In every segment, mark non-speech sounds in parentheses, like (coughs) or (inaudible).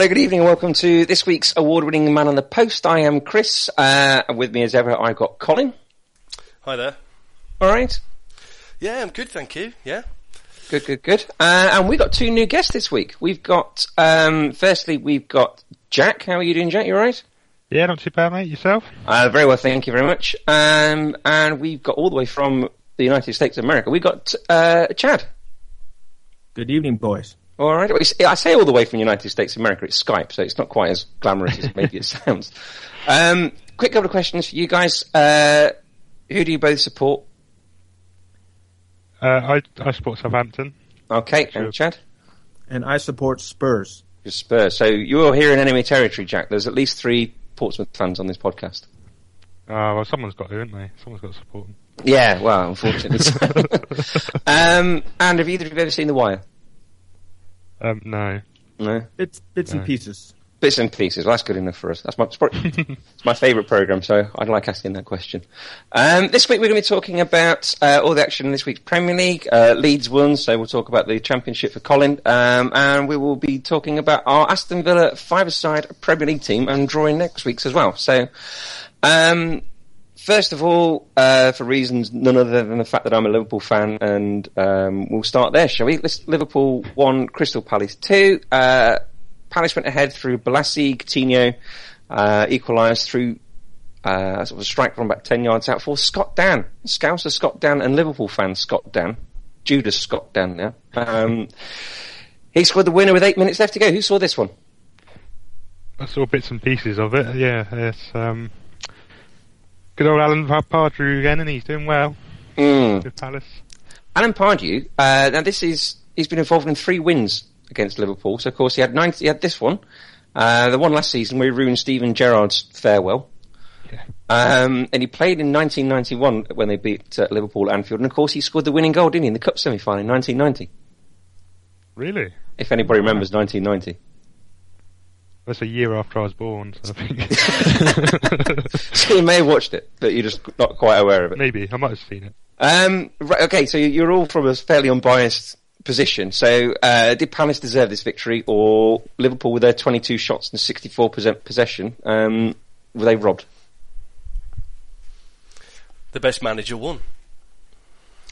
Hello, good evening, and welcome to this week's award-winning Man on the Post. I am Chris, uh, and with me as ever, I've got Colin. Hi there. All right, Yeah, I'm good, thank you. Yeah. good, good, good. Uh, and we've got two new guests this week. We've got, um, firstly, we've got Jack. How are you doing, Jack? You all right? Yeah, not too bad, mate. Yourself? Uh, very well, thank you very much. Um, and we've got all the way from the United States of America. We've got uh, Chad. Good evening, boys. All right. I say all the way from the United States of America. It's Skype, so it's not quite as glamorous as maybe it (laughs) sounds. Um, quick couple of questions for you guys. Uh, who do you both support? Uh, I I support Southampton. Okay, Sure. and Chad? And I support Spurs. You're Spurs. So you're here in enemy territory, Jack. There's at least three Portsmouth fans on this podcast. Uh, well, someone's got to, haven't they? Someone's got to support them. Yeah, well, unfortunately. (laughs) um, and have either of you ever seen The Wire? Um, no. No. Bits, bits No. and pieces. Bits and pieces. Well, that's good enough for us. That's my it's probably- (laughs) it's my favourite program, so I'd like asking that question. Um, this week we're going to be talking about uh, all the action in this week's Premier League. Uh, Leeds won, so we'll talk about the Championship for Colin, um, and we will be talking about our Aston Villa five-a-side Premier League team and drawing next week's as well. So. Um, First of all, uh, for reasons none other than the fact that I'm a Liverpool fan, and um, we'll start there, shall we? Let's, Liverpool 1, Crystal Palace two. Uh, Palace went ahead through Bolasie, Coutinho, uh, equalised through uh, sort of a strike from about 10 yards out for Scott Dann. Scouser Scott Dann and Liverpool fan Scott Dann. Judas Scott Dann now. Um, he scored the winner with eight minutes left to go. Who saw this one? I saw bits and pieces of it. Yeah, it's um, good old Alan Pa- Pardew again, and he's doing well Mm. with Palace. Alan Pardew, uh, now this is, he's been involved in three wins against Liverpool. So of course he had nine, he had this one, uh, the one last season where he ruined Steven Gerrard's farewell. Yeah. Um, and he played in 1991 when they beat uh, Liverpool at Anfield. And of course he scored the winning goal, didn't he, in the cup semi-final in 1990. Really? If anybody remembers 1990. That's a year after I was born, so I think (laughs) so you may have watched it, but you're just not quite aware of it. maybe I might have seen it. Um, right, okay, so you're all from a fairly unbiased position. So, uh, did Palace deserve this victory, or Liverpool with their 22 shots and 64% possession, um, were they robbed? The best manager won.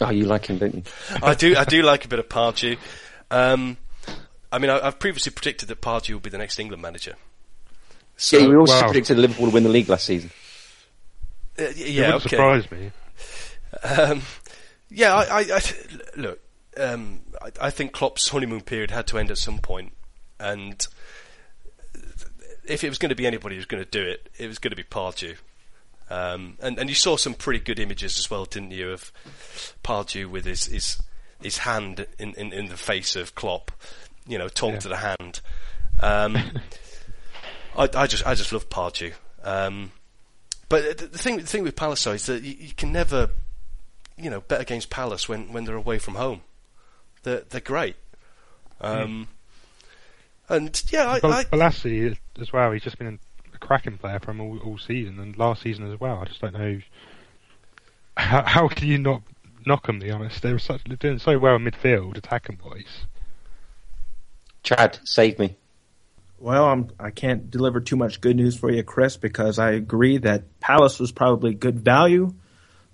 Oh, you like him, don't you? I do. I do like a bit of Pardew. Um, I mean, I, I've previously predicted that Pardew will be the next England manager. So, yeah, we also wow. predicted Liverpool to win the league last season. uh, y- it yeah, wouldn't okay. surprise me. Um, yeah, I, I, I look. Um, I, I think Klopp's honeymoon period had to end at some point, and if it was going to be anybody who was going to do it, it was going to be Pardew. Um, and and you saw some pretty good images as well, didn't you, of Pardew with his his, his hand in, in, in the face of Klopp, you know, talk Yeah. to the hand. Um, (laughs) I, I just I just love Pardew. Um, but the the thing the thing with Palace though is that you, you can never, you know, bet against Palace when, when they're away from home. They're they're great. Um, And yeah, I, Bal- I Bolasie as well. He's just been a cracking player for him all, all season and last season as well. I just don't know how, how can you not knock them. To be honest, they're such they're doing so well in midfield, attacking wise. Chad, save me. Well, I'm, I can't deliver too much good news for you, Chris, because I agree that Palace was probably good value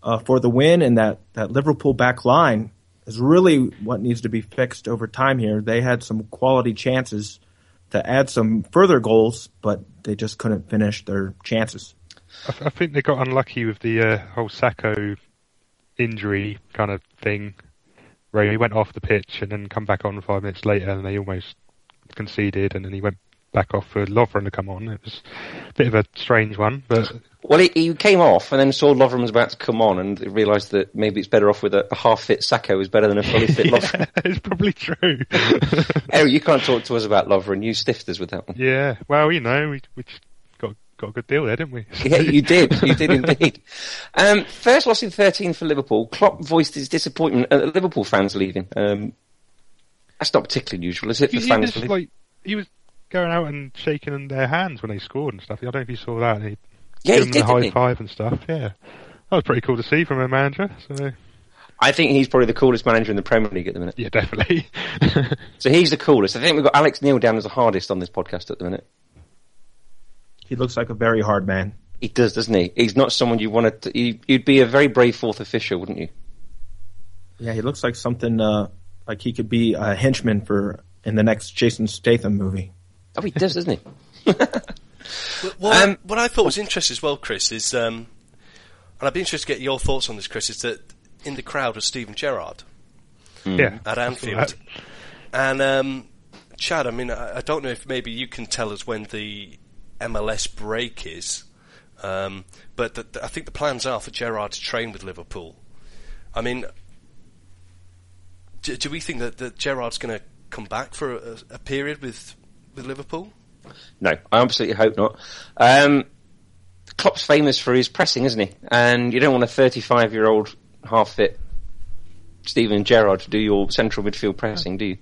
uh, for the win, and that, that Liverpool back line is really what needs to be fixed over time here. They had some quality chances to add some further goals, but they just couldn't finish their chances. I, th- I think they got unlucky with the uh, whole Sakho injury kind of thing, where he went off the pitch and then come back on five minutes later, and they almost conceded, and then he went back off for Lovren to come on. It was a bit of a strange one, but Well, he, he came off and then saw Lovren was about to come on and realised that maybe it's better off with a, a half-fit Sakho is better than a fully fit (laughs) Lovren. it's probably true. (laughs) Eric, you can't talk to us about Lovren. You stiffed us with that one. yeah, well, you know, we we just got got a good deal there, didn't we? (laughs) Yeah, you did. You did indeed. Um, first loss in 13 for Liverpool. Klopp voiced his disappointment at the Liverpool fans leaving. Um, that's not particularly unusual, is it, he, for he fans was like he was going out and shaking their hands when they scored and stuff. I don't know if you saw that. He Yeah, gave he them did, the high he? five and stuff. Yeah, that was pretty cool to see from a manager. So I think he's probably the coolest manager in the Premier League at the minute. yeah, definitely. (laughs) So he's the coolest. I think we've got Alex Neil down as the hardest on this podcast at the minute. He looks like a very hard man. He does, doesn't he? He's not someone you want to. You, you'd be a very brave fourth official, wouldn't you? Yeah, he looks like something uh, like he could be a henchman for in the next Jason Statham movie. Oh, he does, doesn't he? (laughs) What, Um, what I thought was interesting as well, Chris, is, um, and I'd be interested to get your thoughts on this, Chris, is that in the crowd was Steven Gerrard yeah, at Anfield. And um, Chad, I mean, I, I don't know if maybe you can tell us when the MLS break is, um, but the, the- I think the plans are for Gerrard to train with Liverpool. I mean, do, do we think that, that Gerrard's going to come back for a, a period with with Liverpool? No, I absolutely hope not. Um, Klopp's famous for his pressing, isn't he? And you don't want a 35 year old half fit Steven Gerrard to do your central midfield pressing, do you?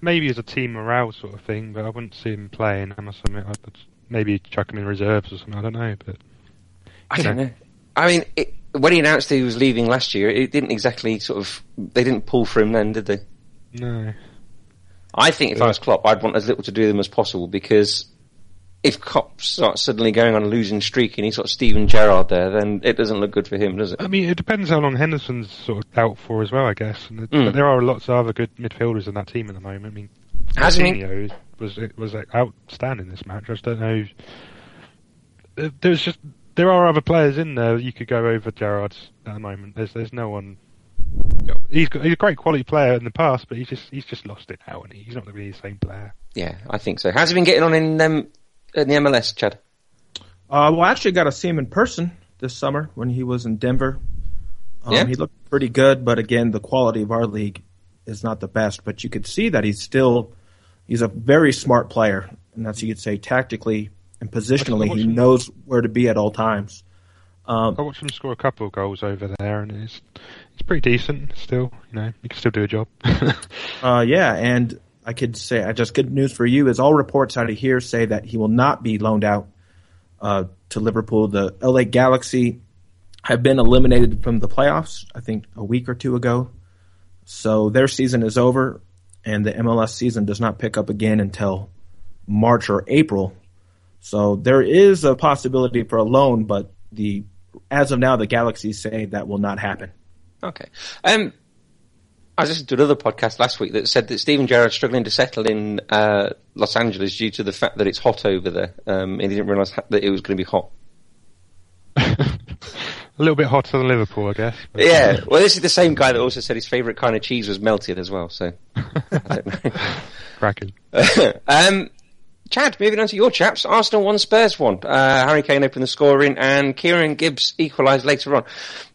maybe as a team morale sort of thing, but I wouldn't see him playing. I must admit, I'd maybe chuck him in reserves or something. I don't know, but I don't know. I mean, it, when he announced he was leaving last year, it didn't exactly sort of. They didn't pull for him then, did they? no. I think if I was Klopp, I'd want as little to do with them as possible because if Klopp starts suddenly going on a losing streak and he's got Steven Gerrard there, then it doesn't look good for him, does it? I mean, it depends how long Henderson's sort of out for as well, I guess. And the, Mm. But there are lots of other good midfielders in that team at the moment. I mean, Coutinho was was outstanding this match. I just don't know. There- There's just there are other players in there that you could go over Gerrard's at the moment. There's there's no one. He's got, he's a great quality player in the past, but he's just he's just lost it now, and he's not going to be the same player. Yeah, I think so. How's he been getting on in um, in the MLS, Chad? Uh, well, I actually got to see him in person this summer when he was in Denver. Um, Yeah? He looked pretty good, but again, the quality of our league is not the best. But you could see that he's still he's a very smart player, and that's you could say tactically and positionally, he knows where to be at all times. I watched him score a couple of goals over there, and it's it's pretty decent still. You know, he can still do a job. (laughs) Uh, yeah, and I could say, I just good news for you is all reports out of here say that he will not be loaned out uh, to Liverpool. The LA Galaxy have been eliminated from the playoffs, I think a week or two ago. So their season is over, and the MLS season does not pick up again until March or April. So there is a possibility for a loan, but the as of now, the Galaxy say that will not happen. Okay. Um, I was listening to another podcast last week that said that Steven Gerrard's struggling to settle in uh, Los Angeles due to the fact that it's hot over there, um, and he didn't realise that it was going to be hot. (laughs) a little bit hotter than Liverpool, I guess. but- (laughs) Yeah, well, this is the same guy that also said his favourite kind of cheese was melted as well. So, (laughs) I don't know. cracking. um, Chad, moving on to your chaps. Arsenal won, Spurs won. Uh, Harry Kane opened the scoring, and Kieran Gibbs equalised later on.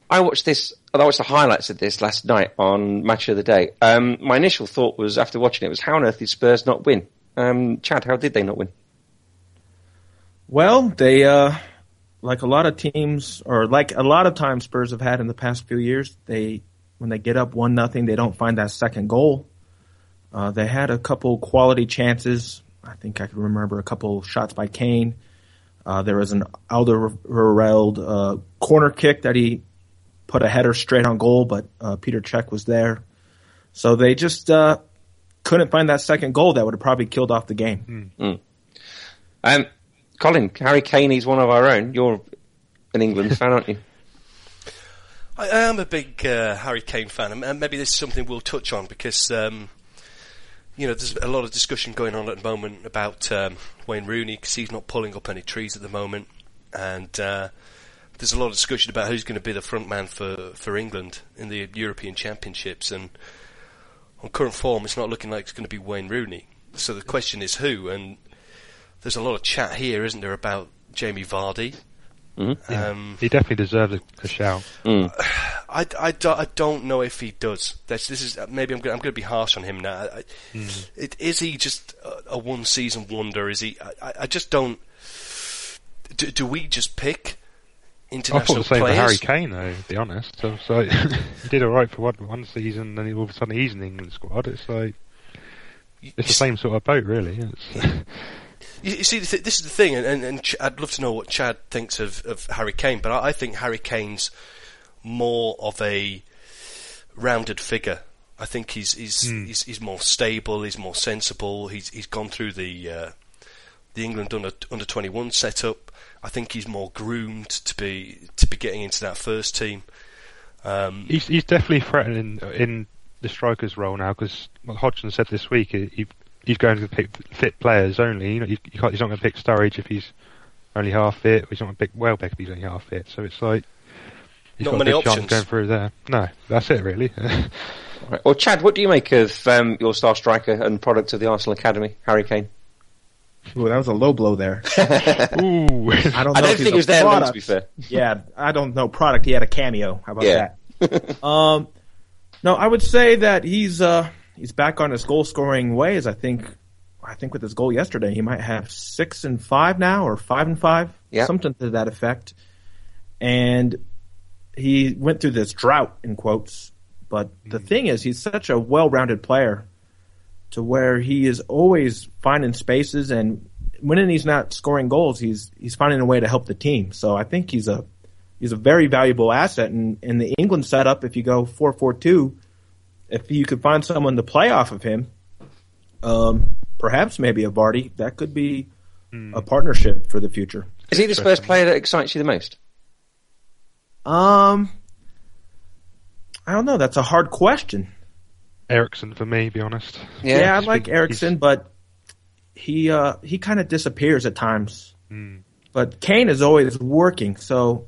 I watched this. I watched the highlights of this last night on Match of the Day. Um, my initial thought was, after watching it, was how on earth did Spurs not win? Um, Chad, how did they not win? Well, they uh, like a lot of teams, or like a lot of times Spurs have had in the past few years. They when they get up one nothing, they don't find that second goal. Uh, they had a couple quality chances. I think I can remember a couple shots by Kane. Uh, there was an Alderweireld uh, corner kick that he put a header straight on goal, but uh, Peter Cech was there. So they just uh, couldn't find that second goal that would have probably killed off the game. Um, Colin, Harry Kane is one of our own. You're an England fan, aren't you? (laughs) I, I am a big uh, Harry Kane fan, and- and maybe this is something we'll touch on because um, you know there's a lot of discussion going on at the moment about um, Wayne Rooney because he's not pulling up any trees at the moment, and uh, there's a lot of discussion about who's going to be the front man for for England in the European Championships, and on current form, it's not looking like it's going to be Wayne Rooney. So the question is who, and there's a lot of chat here, isn't there, about Jamie Vardy? Mm-hmm. Um, He definitely deserves a, a shout. Mm. (sighs) I, I, do, I don't know if he does. This, this is maybe I'm going, I'm to be harsh on him now. I, it, is he just a, a one season wonder? Is he? I, I just don't. Do, do we just pick international I thought the same players? for Harry Kane, though. To be honest, so, so (laughs) he did all right for one, one season, and then all of a sudden he's in the England squad. It's like You- it's the same sort of boat, really. (laughs) You, you see, th- this is the thing, and, and, and Ch- I'd love to know what Chad thinks of, of Harry Kane, but I, I think Harry Kane's more of a rounded figure. I think he's he's, he's he's more stable, he's more sensible. He's he's gone through the uh, the England under under twenty one setup. I think he's more groomed to be to be getting into that first team. Um, he's he's definitely threatening in the striker's role now because Hodgson said this week, he, he- he's going to pick fit players only. You know, you, you can't, he's not going to pick Sturridge if he's only half fit. He's not going to pick Welbeck if he's only half fit. So it's like he's Not got many a good chance options. going through there. No, that's it really. (laughs) Right. Well, Chad, what do you make of um, your star striker and product of the Arsenal Academy, Harry Kane? Ooh, that was a low blow there. (laughs) Ooh, I don't I know don't if he's think a it was there long, to product. be fair. yeah, I don't know product. He had a cameo. How about Yeah. that? um, no, I would say that he's uh he's back on his goal scoring ways. I think I think with his goal yesterday, he might have six and five now, or five and five, Yeah. something to that effect. And he went through this drought in quotes, but the mm. thing is, he's such a well-rounded player to where he is always finding spaces and when he's not scoring goals, he's he's finding a way to help the team. So I think he's a he's a very valuable asset. And in the England setup, if you go four four two, if you could find someone to play off of him, um, perhaps maybe a Vardy, that could be a partnership for the future. Is he the Spurs player that excites you the most? Um, I don't know. That's a hard question. Eriksen for me, be honest. Yeah, I like been- Eriksen, he's- but he uh, he kind of disappears at times. Hmm. But Kane is always working, so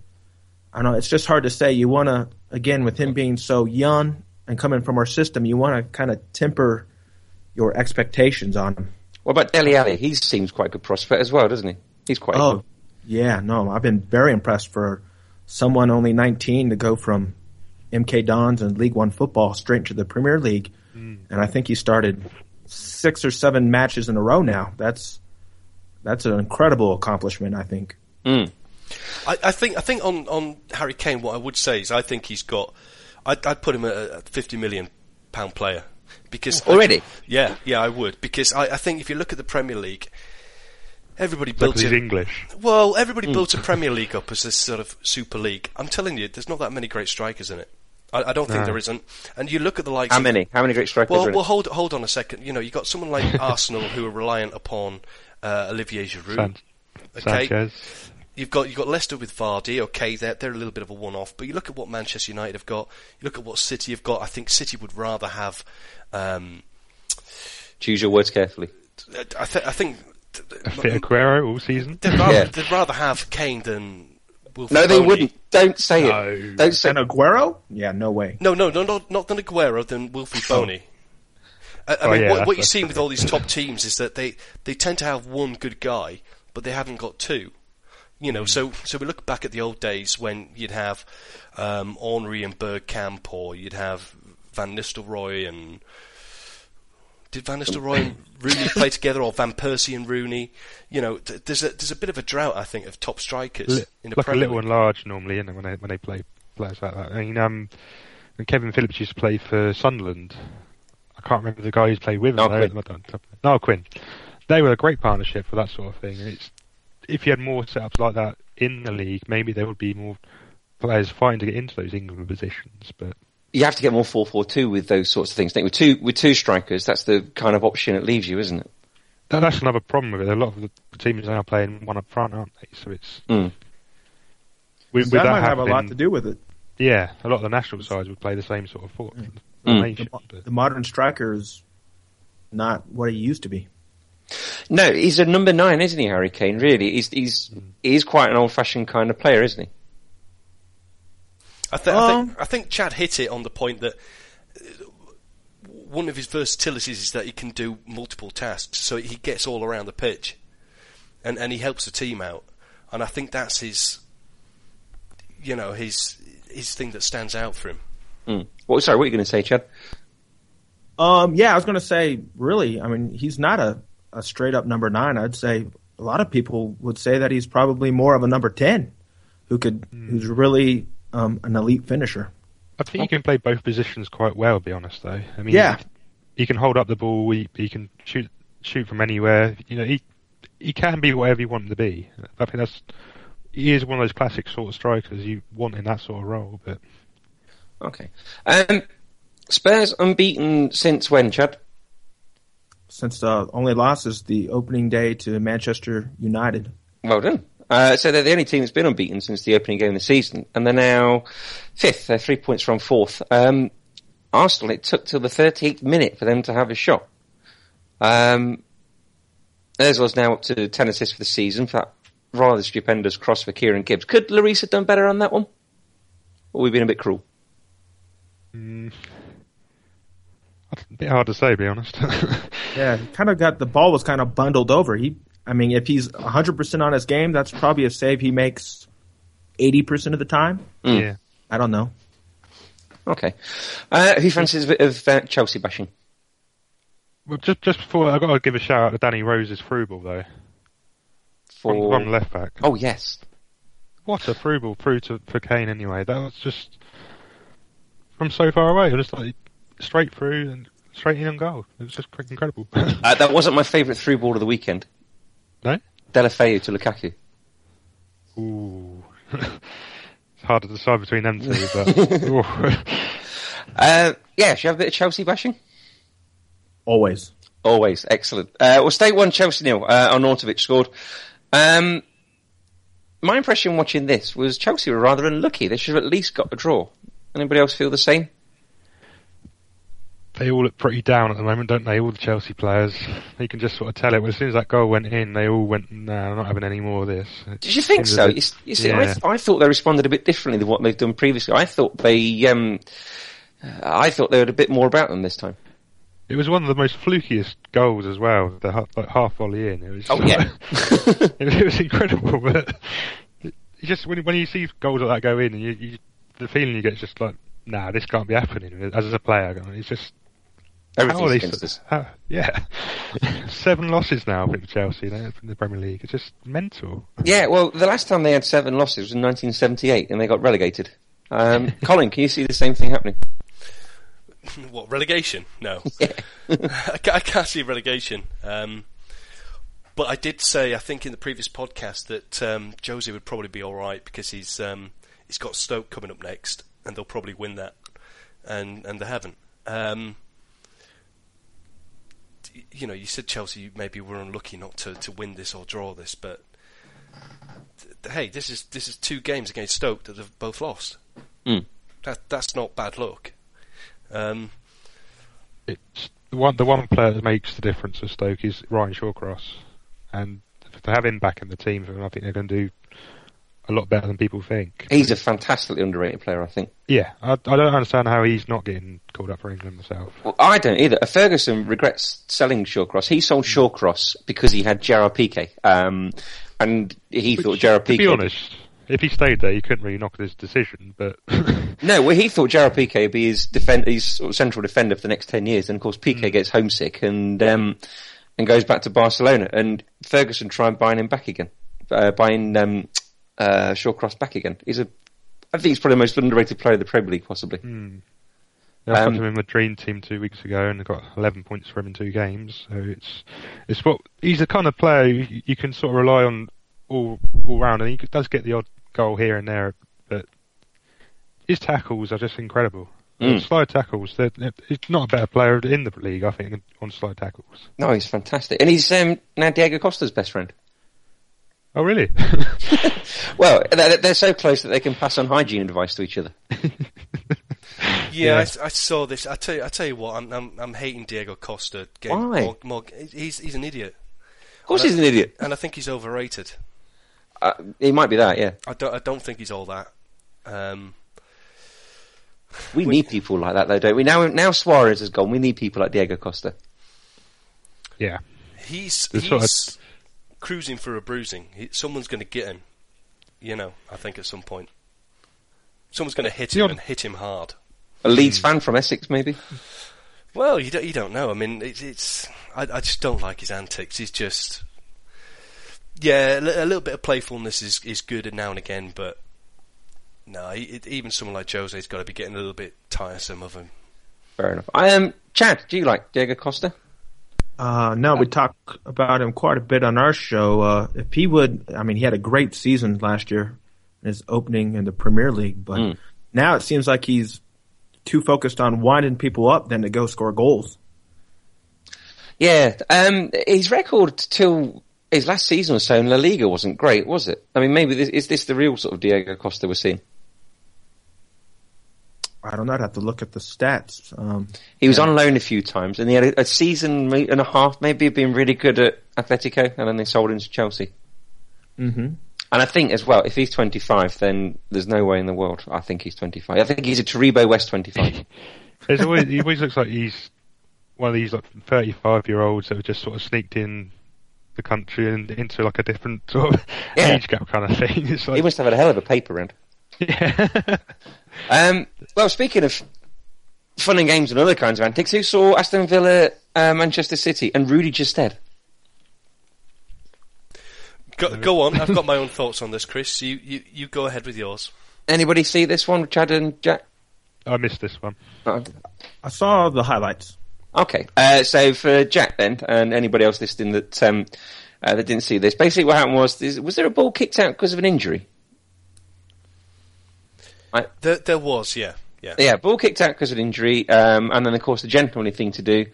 I don't know. It's just hard to say. You want to again with him being so young and coming from our system, you want to kind of temper your expectations on him. What about Dele Alli? He seems quite a good prospect as well, doesn't he? He's quite Oh, good. yeah, no, I've been very impressed for someone only 19 to go from MK Dons and League One football straight into the Premier League, and I think he started six or seven matches in a row now. That's that's an incredible accomplishment. I think. Mm. I, I think I think on, on Harry Kane, what I would say is I think he's got. I'd, I'd put him at a fifty million pound player because Already? yeah, yeah, I would because I, I think if you look at the Premier League, everybody built he's it. English. Well, everybody built a Premier (laughs) League up as this sort of super league. I'm telling you, there's not that many great strikers in it. I, I don't think there isn't. And you look at the likes. How of- many? How many great strikers Well, are in well, hold hold on a second. You know, you got someone like (laughs) Arsenal who are reliant upon uh, Olivier Giroud. San- Okay. Sanchez. You've got you've got Leicester with Vardy. Okay, they're they're a little bit of a one-off. But you look at what Manchester United have got. You look at what City have got. I think City would rather have. Um, Choose your words carefully. I, th- I think A fit Aguero all season. they'd rather, Yeah. they'd rather have Kane than. Wilfried No, they Bony. wouldn't. Don't say No. it. Don't say And Aguero? Yeah, no way. No, no, no, not not than Aguero, than Wilfried Bony. I, I Oh, mean, yeah, what, what you're what- seeing with all these top teams is that they, they tend to have one good guy, but they haven't got two. You know, so so we look back at the old days when you'd have um, Henry and Bergkamp, or you'd have Van Nistelrooy and did Van Nistelrooy and (coughs) Rooney play together, or Van Persie and Rooney? You know, th- there's a there's a bit of a drought, I think, of top strikers Li- in the like a little and large normally, isn't it, when they when they play players like that. I mean, um, when Kevin Phillips used to play for Sunderland, I can't remember the guy he's played with. Niall They- Quinn. Niall Quinn. They were a great partnership for that sort of thing. And it's if you had more setups like that in the league, maybe there would be more players fighting to get into those England positions. But You have to get more four four two with those sorts of things. I think with two with two strikers, that's the kind of option it leaves you, isn't it? that, that's another problem with it. A lot of the teams are now playing one up front, aren't they? So it's Mm. with, with that, that might have a lot to do with it. Yeah, a lot of the national sides would play the same sort of for- Mm. formation. The, the modern striker is not what he used to be. No, he's a number nine, isn't he, Harry Kane? Really, he's he's he's quite an old fashioned kind of player, isn't he? I, th- I think Um, I think Chad hit it on the point that uh, one of his versatilities is that he can do multiple tasks, so he gets all around the pitch. and and he helps the team out, and I think that's his, you know, his his thing that stands out for him. Mm. What, sorry, what are you going to say, Chad? Um, yeah, I was going to say, really, I mean, he's not a, a straight up number nine. I'd say a lot of people would say that he's probably more of a number 10 who could, Mm. who's really um, an elite finisher. I think he can play both positions quite well. To be honest, though, I mean, Yeah. he, he can hold up the ball. He, he can shoot shoot from anywhere. You know, he he can be whatever you want him to be. I think that's he is one of those classic sort of strikers you want in that sort of role. But Okay. Um, Spurs unbeaten since when, Chad? Since the only loss is the opening day to Manchester United. Well done. Uh, so they're the only team that's been unbeaten since the opening game of the season, and they're now fifth. They're three points from fourth. Um, Arsenal, it took till the 38th minute for them to have a shot. Um, theirs was now up to 10 assists for the season for that rather stupendous cross for Kieran Gibbs. Could Lloris have done better on that one? Or we've been a bit cruel? mm, that's a (laughs) bit hard to say, to be honest. (laughs) Yeah, kind of got the ball was kind of bundled over. He, I mean, if he's 100% on his game, that's probably a save he makes 80% of the time. Mm. yeah. I don't know. Okay. Uh, who fancies a bit of uh, Chelsea bashing? Well, just just before I got to give a shout out to Danny Rose's through ball though, from, For... from left back. Oh, yes. What a through ball through to for Kane anyway. That was just from so far away. It was just like straight through and straight in on goal. It was just quite incredible. (laughs) Uh, that wasn't my favourite through ball of the weekend. no? Deulofeu to Lukaku. Ooh. (laughs) it's hard to decide between them two, but. (laughs) Uh, yeah, should you have a bit of Chelsea bashing? Always. Always excellent. Uh, well, Stoke one, Chelsea nil. Uh, Arnautovic scored. Um, my impression watching this was Chelsea were rather unlucky. They should have at least got a draw. Anybody else feel the same? They all look pretty down at the moment, don't they? All the Chelsea players. You can just sort of tell it. Well, as soon as that goal went in, they all went, "No, I'm not having any more of this." It Did you think so? You, bit- s- you see, I, yeah. th- I thought they responded a bit differently than what they've done previously. I thought they, um, I thought they had a bit more about them this time. It was one of the most flukiest goals as well. The ha- like half volley in. It was. Oh yeah. (laughs) it, it was incredible, but it, just when when you see goals like that go in, and you, you the feeling you get is just like, nah, this can't be happening. As a player, it's just Everything's they against us. how- yeah, (laughs) seven losses now I for Chelsea you know, in the Premier League. It's just mental. Yeah, well, the last time they had seven losses was in 1978, and they got relegated. Um, (laughs) Colin, can you see the same thing happening? (laughs) What relegation? No, Yeah. I, I can't see relegation. Um, but I did say, I think in the previous podcast, that um, Jose would probably be all right because he's um, he's got Stoke coming up next, and they'll probably win that, and and they haven't. Um, d- you know, you said Chelsea maybe were unlucky not to, to win this or draw this, but th- hey, this is this is two games against Stoke that they've both lost. Mm. That that's not bad luck. Um, It's the one the one player that makes the difference for Stoke is Ryan Shawcross, and to have him back in the team, I think they're going to do a lot better than people think. He's a fantastically underrated player, I think. Yeah, I, I don't understand how he's not getting called up for England myself. Well, I don't either. Uh, Ferguson regrets selling Shawcross. He sold Shawcross because he had Gerard Piqué, um, and he thought Gerard to Piqué. be honest, if he stayed there, you couldn't really knock his decision. But (laughs) No, well, he thought Gerard Piqué would be his defend, his sort of central defender for the next ten years, and of course Piqué gets homesick and um, and goes back to Barcelona, and Ferguson tried buying him back again, uh, buying um, uh, Shawcross back again. He's a, I think he's probably the most underrated player in the Premier League, possibly. I Um, spoke him in the dream team two weeks ago, and got 11 points for him in two games. So it's it's what he's the kind of player you, you can sort of rely on all all round, and he does get the odd goal here and there, but his tackles are just incredible. Mm. Slide tackles, he's not a better player in the league, I think, on slide tackles. No, he's fantastic, and he's um, now Diego Costa's best friend. Oh, really? (laughs) Well, they're, they're so close that they can pass on hygiene advice to each other. (laughs) Yeah, Yeah. I s- I, saw this. I tell you, I tell you what, I'm I'm, I'm hating Diego Costa. Getting Why? More, more, he's he's an idiot, Of course, he's an idiot. and I think he's overrated. Uh, he might be that, yeah. I don't I don't think he's all that. Um, We need people like that, though, don't we? Now, now Suarez has gone. We need people like Diego Costa. yeah. he's he's sort of- cruising for a bruising. He, someone's going to get him. You know, I think at some point, someone's going to hit him Beyond- and hit him hard. A Leeds fan from Essex, maybe. Well, you don't, you don't know. I mean, it's, it's I, I just don't like his antics. He's just, yeah, a little bit of playfulness is is good now and again, but no, he, it, even someone like Jose's got to be getting a little bit tiresome of him. Fair enough. I, Um, Chad, do you like Diego Costa? Uh, no, we talk about him quite a bit on our show. Uh, if he would, I mean, he had a great season last year, his opening in the Premier League, but Mm. now it seems like he's too focused on winding people up than to go score goals. Yeah, um, his record till his last season or so in La Liga wasn't great, was it? I mean, maybe this, is this the real sort of Diego Costa we're seeing? I don't know. I'd have to look at the stats. Um, He was on loan a few times, and he had a, a season and a half, maybe of being really good at Atletico, and then they sold him to Chelsea. mhm. And I think as well, if he's 25, then there's no way in the world. I think he's 25. I think he's a Taribo West 25. (laughs) There's always, he always looks like he's one of these like 35 year olds that have just sort of sneaked in the country and into like a different sort of Yeah. age gap kind of thing. (laughs) It's he must have had a hell of a paper round. (laughs) yeah. Um, well, speaking of fun and games and other kinds of antics, who saw Aston Villa, uh, Manchester City, and Rudy Gestede? Go, go on. I've got my own thoughts on this, Chris. You, you, you go ahead with yours. Anybody see this one, Chad and Jack? I missed this one. No. I saw the highlights. Okay, uh, so for Jack then, and anybody else listening that um, uh, that didn't see this, basically what happened was, is, was there a ball kicked out because of an injury? There, there was, yeah, yeah. Yeah, ball kicked out because of an injury, um, and then of course the gentlemanly thing to do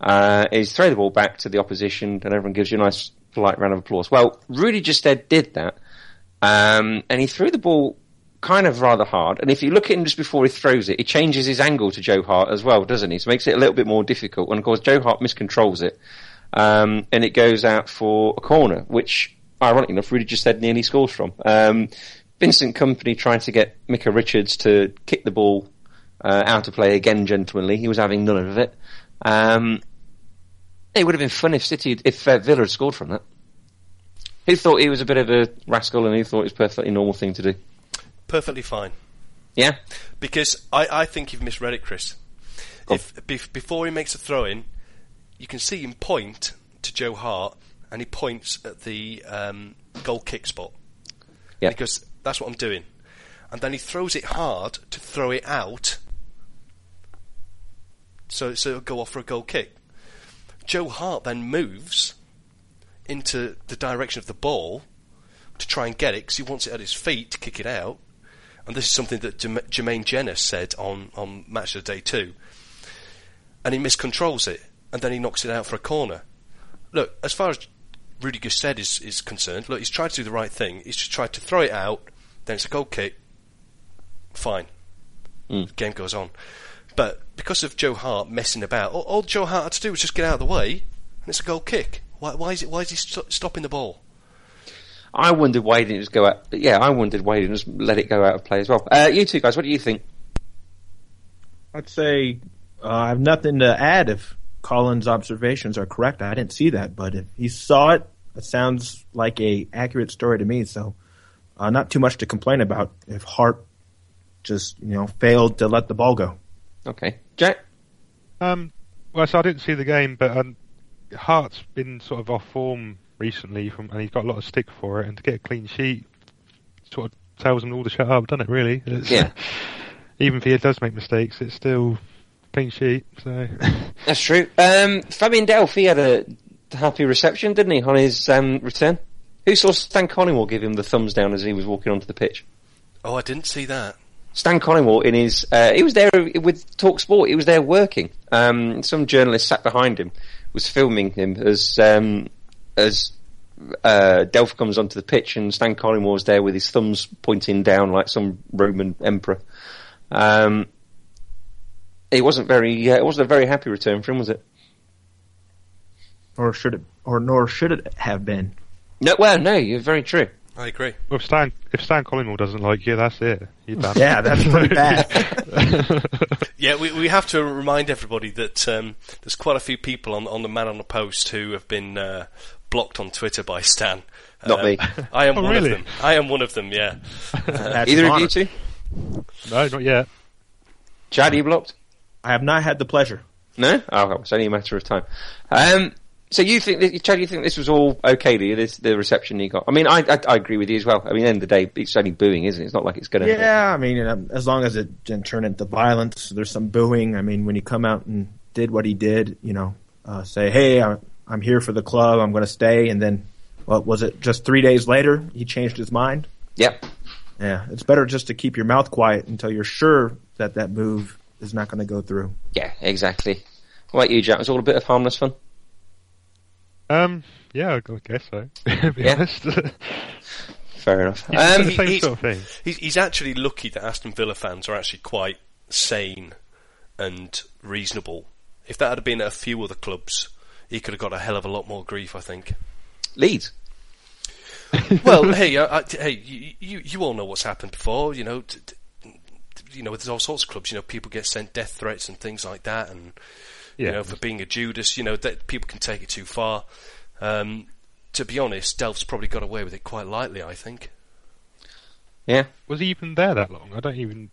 uh, is throw the ball back to the opposition, and everyone gives you a nice polite round of applause. Well, Rudy Gestede did that, um, and he threw the ball kind of rather hard. And if you look at him just before he throws it, he changes his angle to Joe Hart as well, doesn't he? So it makes it a little bit more difficult. And of course, Joe Hart miscontrols it, um, and it goes out for a corner, which, ironically enough, Rudy Gestede nearly scores from. Um, Vincent Kompany tried to get Micah Richards to kick the ball uh, out of play again gentlemanly. He was having none of it. Um, it would have been fun if City, if uh, Villa had scored from that. Who thought he was a bit of a rascal and who thought it was a perfectly normal thing to do? Perfectly fine. Yeah? Because I, I think you've misread it, Chris. If bef- before he makes a throw in, you can see him point to Joe Hart, and he points at the um, goal kick spot Yeah. because that's what I'm doing. And then he throws it hard to throw it out, so so it'll go off for a goal kick. Joe Hart then moves into the direction of the ball to try and get it because he wants it at his feet to kick it out. And this is something that Jerm- Jermaine Jenas said on, on Match of the Day 2. And he miscontrols it, and then he knocks it out for a corner. Look, as far as Rudy Gestede is, is concerned, look, he's tried to do the right thing. He's just tried to throw it out, then it's a goal kick. Fine. Mm. Game goes on. But because of Joe Hart messing about, all, all Joe Hart had to do was just get out of the way, and it's a goal kick. Why, why is it? Why is he st- stopping the ball? I wondered why he didn't just go out. Yeah, I wondered why he didn't just let it go out of play as well. Uh, you two guys, what do you think? I'd say uh, I have nothing to add if Colin's observations are correct. I didn't see that, but if he saw it, it sounds like a accurate story to me. So, uh, not too much to complain about if Hart just you know failed to let the ball go. Okay. Jack? Um, well, so I didn't see the game, but um, Hart's been sort of off form recently, from, and he's got a lot of stick for it. And to get a clean sheet, sort of tells him all to shut up, doesn't it? Really? It's, Yeah. (laughs) even if he does make mistakes, it's still clean sheet. So That's true. Um, Fabian Delph, he had a happy reception, didn't he, on his um, return? Who saw Stan Collymore give him the thumbs down as he was walking onto the pitch? Oh, I didn't see that. Stan Collymore in his, uh, he was there with Talk Sport. He was there working. Um, some journalist sat behind him, was filming him as um, as uh, Delph comes onto the pitch, and Stan Collymore's there with his thumbs pointing down like some Roman emperor. Um, it wasn't very, uh, it wasn't a very happy return for him, was it? Or should it? Or nor should it have been? No, well, no, you're very true. I agree. well, if Stan if Stan Collymore doesn't like you, that's it. You're done. Yeah, that's pretty bad. (laughs) Yeah, we we have to remind everybody that um, there's quite a few people on on the man on the post who have been uh, blocked on Twitter by Stan. Not Um, me. I am Oh, one really? of them. I am one of them. Yeah. That's Either an of you two? No, not yet. Chad, are you blocked? I have not had the pleasure. No? Oh, it's only a matter of time. Um, so you think, that, Chad, you think this was all okay, you, this, the reception you got? I mean, I, I, I agree with you as well. I mean, at the end of the day, it's only booing, isn't it? It's not like it's going to... Yeah, I mean, um, as long as it didn't turn into violence, there's some booing. I mean, when he come out and did what he did, you know, uh, say, "Hey, I, I'm here for the club. I'm going to stay," and then, what was it? Just three days later, he changed his mind. Yep. Yeah, it's better just to keep your mouth quiet until you're sure that that move is not going to go through. Yeah, exactly. What about you, Jack? It was all a bit of harmless fun? Um, yeah, I guess so. (laughs) to be Yeah. honest, (laughs) Fair enough. It's Um, the same he's- sort of thing. He's, he's actually lucky that Aston Villa fans are actually quite sane and reasonable. If that had been at a few other clubs, he could have got a hell of a lot more grief, I think. Leeds. (laughs) well, hey, I, I, hey, you, you you all know what's happened before. You know, t- t- you know, there's all sorts of clubs. You know, people get sent death threats and things like that, and Yeah. you know, for being a Judas, you know, that people can take it too far. Um, to be honest, Delph's probably got away with it quite lightly. I think. Yeah. Was he even there that long? I don't even.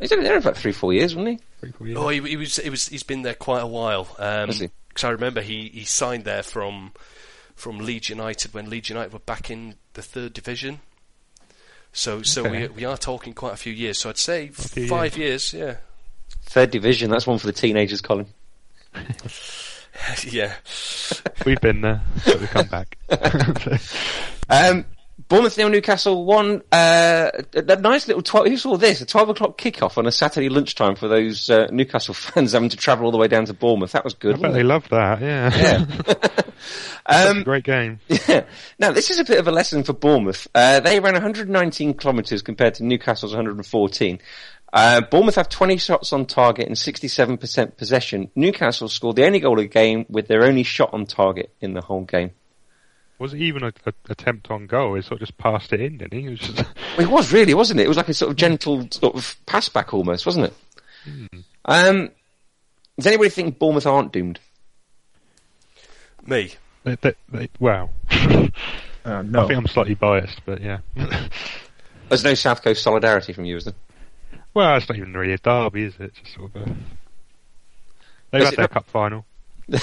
He's only been there about three, four years, wasn't he? Three, four years. Oh, he, he was. He was. He's been there quite a while. Um, Has he? Because I remember he, he signed there from from Leeds United when Leeds United were back in the third division. So so Okay. we we are talking quite a few years. So I'd say few five years. Yeah. Third division, that's one for the teenagers, Colin. (laughs) yeah. We've been there, but we've come back. (laughs) Um, Bournemouth nil, Newcastle one. Uh, a, nice little twelve. Who saw this? A twelve o'clock kickoff on a Saturday lunchtime for those uh, Newcastle (laughs) fans having to travel all the way down to Bournemouth. That was good. I bet they loved that. Yeah, Yeah. Um, great game. Yeah. Now, this is a bit of a lesson for Bournemouth. Uh, they ran 119 kilometres compared to Newcastle's 114. Uh, Bournemouth have 20 shots on target and 67% possession. Newcastle scored the only goal of the game with their only shot on target in the whole game. Was it even an a attempt on goal? He sort of just passed it in, didn't he? It was just, (laughs) Well, it was really, wasn't it? It was like a sort of gentle sort of pass back almost, wasn't it? Um, does anybody think Bournemouth aren't doomed? Me. they, they, they, wow. (laughs) Uh, no, I think I'm slightly biased, but yeah. (laughs) There's no South Coast solidarity from you, is there? Well, it's not even really a derby, is it? It's just sort of a. They've Is had their not- cup final. (laughs)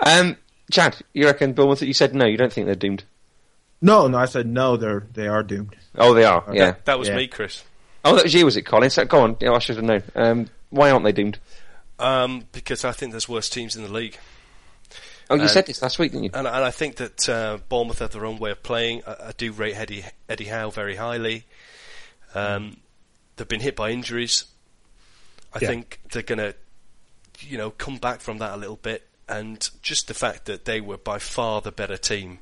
Um, Chad, you reckon Bournemouth? You said no. You don't think they're doomed? no, no. I said no. They're they are doomed. Oh, they are. Yeah. That, that was Yeah. me, Chris. Oh, that was you, was it, Colin? So, go on. Yeah, I should have known. Um, why aren't they doomed? Um, because I think there's worse teams in the league. Oh, you Uh, said this last week, didn't you? And, and I think that uh, Bournemouth have their own way of playing. I, I do rate Eddie, Eddie Howe very highly. Um, they've been hit by injuries. I Yeah. think they're going to, you know, come back from that a little bit. And just the fact that they were by far the better team,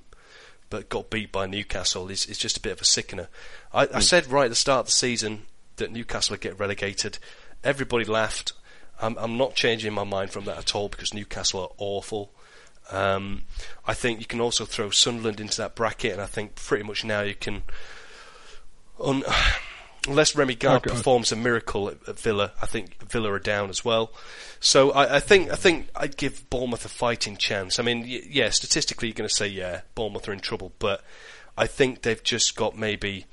but got beat by Newcastle is, is just a bit of a sickener. I, I said right at the start of the season that Newcastle would get relegated. Everybody laughed. I'm, I'm not changing my mind from that at all because Newcastle are awful. Um, I think you can also throw Sunderland into that bracket, and I think pretty much now you can, un, unless Rémi Garde Oh, performs a miracle at, at Villa, I think Villa are down as well. So I, I think I think I'd give Bournemouth a fighting chance. I mean, y- yeah, statistically you're going to say yeah, Bournemouth are in trouble, but I think they've just got maybe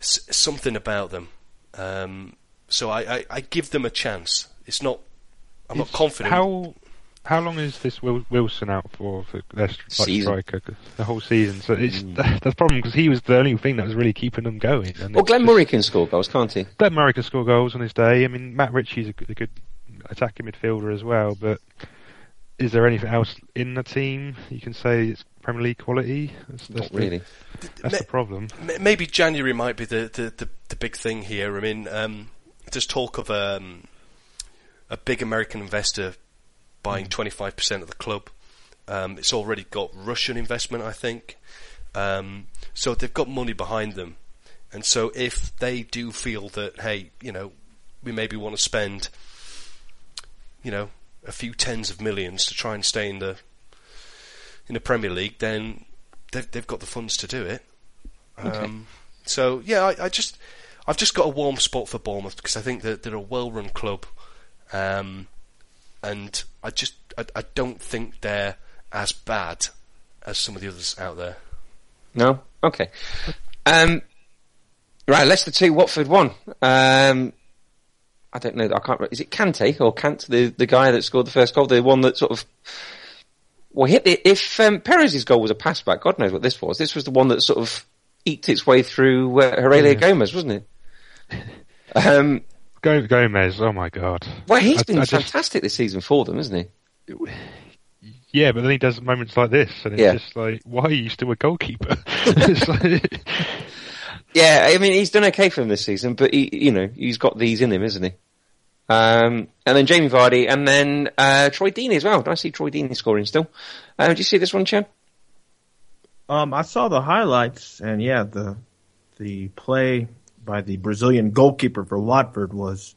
s- something about them. Um, so I, I, I give them a chance. It's not. I'm not confident. How how long is this Wilson out for for their like, striker? The whole season. So it's (laughs) that's the problem because he was the only thing that was really keeping them going. And Well, Glenn just- Murray can score goals, can't he? Glenn Murray can score goals on his day. I mean, Matt Ritchie's a, good- a good attacking midfielder as well. But is there anything else in the team you can say it's Premier League quality? That's, that's Not the- really. That's the problem. Maybe January might be the, the, the, the big thing here. I mean, um, there's talk of um, a big American investor buying 25% of the club. Um, it's already got Russian investment, I think. Um, so they've got money behind them. And so if they do feel that, hey, you know, we maybe want to spend, you know, a few tens of millions to try and stay in the in the Premier League, then they've they've got the funds to do it. Um, so yeah, I, I just I've just got a warm spot for Bournemouth because I think that they're a well-run club, um, and I just I, I don't think they're as bad as some of the others out there. No? Okay. Um, right, Leicester 2, Watford 1. Um, I don't know. I can't. Is it Kante or Kant, the the guy that scored the first goal, the one that sort of well hit the, if um, Perez's goal was a pass back, God knows what this was. This was the one that sort of eked its way through uh, Heurelho Gomes, wasn't it? (laughs) Um, Gomes, oh my god. well, he's I- been I just- fantastic this season for them, isn't he? Yeah, but then he does moments like this, and it's Yeah. just like, why are you still a goalkeeper? (laughs) (laughs) it's like, Yeah, I mean he's done okay for them this season, but he, you know, he's got these in him, isn't he? Um, and then Jamie Vardy, and then uh, Troy Deeney as well. Do I see Troy Deeney scoring still? Uh, did you see this one, Chad? Um, I saw the highlights, and yeah, the the play by the Brazilian goalkeeper for Watford was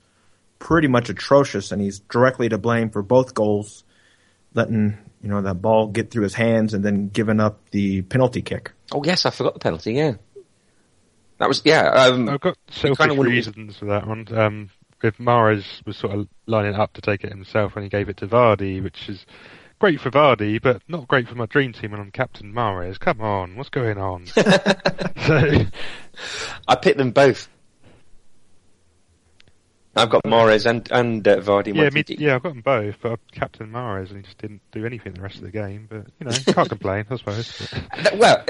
pretty much atrocious, and he's directly to blame for both goals, letting you know that ball get through his hands and then giving up the penalty kick. Oh yes, I forgot the penalty. Yeah, that was yeah. Um, I've got selfish kinda wonder- reasons for that one. Um, if Mahrez was sort of lining up to take it himself when he gave it to Vardy, which is great for Vardy, but not great for my dream team when I'm captain Mahrez. Come on, what's going on? (laughs) so, I picked them both. I've got Mahrez and and uh, Vardy. yeah, me, yeah, I've got them both, but I captain Mahrez and he just didn't do anything the rest of the game. But you know, can't (laughs) complain, I suppose. But- Well,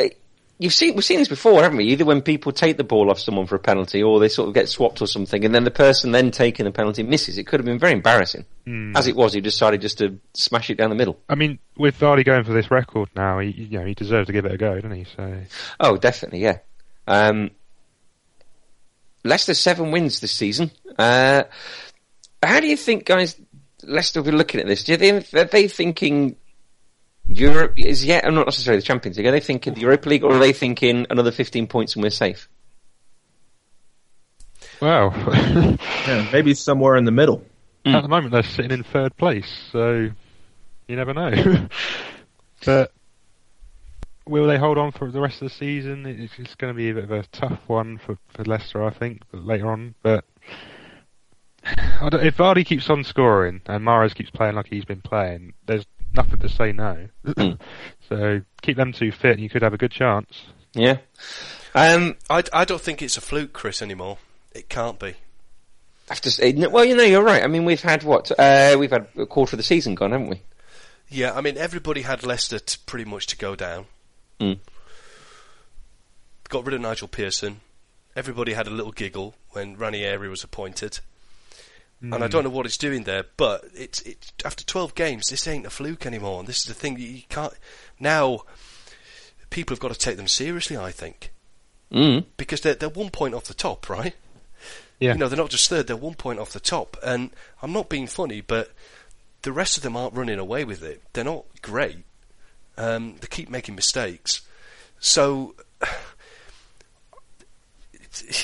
you've seen we've seen this before, haven't we? Either when people take the ball off someone for a penalty, or they sort of get swapped or something, and then the person then taking the penalty misses. It could have been very embarrassing. Hmm. As it was, he decided just to smash it down the middle. I mean, with Vardy going for this record now, he, you know, he deserves to give it a go, doesn't he? So, Oh, definitely, yeah. Um, Leicester seven wins this season. Uh, how do you think, guys? Leicester will be looking at this. Do you think are they thinking Europe is yet? Not necessarily the Champions League. Are they thinking the Europa League, or are they thinking another fifteen points and we're safe? Wow. (laughs) Yeah, maybe somewhere in the middle. at hmm. the moment they're sitting in third place, so you never know. (laughs) but will they hold on for the rest of the season? It's, it's going to be a bit of a tough one for, for Leicester, I think, later on. But (sighs) I don't, if Vardy keeps on scoring and Mahrez keeps playing like he's been playing, there's nothing to say no. (clears throat) so keep them two fit, and you could have a good chance. Yeah. Um, I, I don't think it's a fluke, Chris, anymore. It can't be. I have to say, well, you know, you're right. I mean, we've had what? Uh, we've had a quarter of the season gone, haven't we? Yeah, I mean, everybody had Leicester to pretty much to go down. Mm. Got rid of Nigel Pearson. Everybody had a little giggle when Ranieri was appointed. And I don't know what it's doing there, but it's it, after 12 games, this ain't a fluke anymore. And this is the thing you can't now. People have got to take them seriously, I think, Mm. because they're they're one point off the top, right? Yeah. You know, they're not just third; they're one point off the top. And I'm not being funny, but the rest of them aren't running away with it. They're not great. Um, they keep making mistakes. So, (sighs)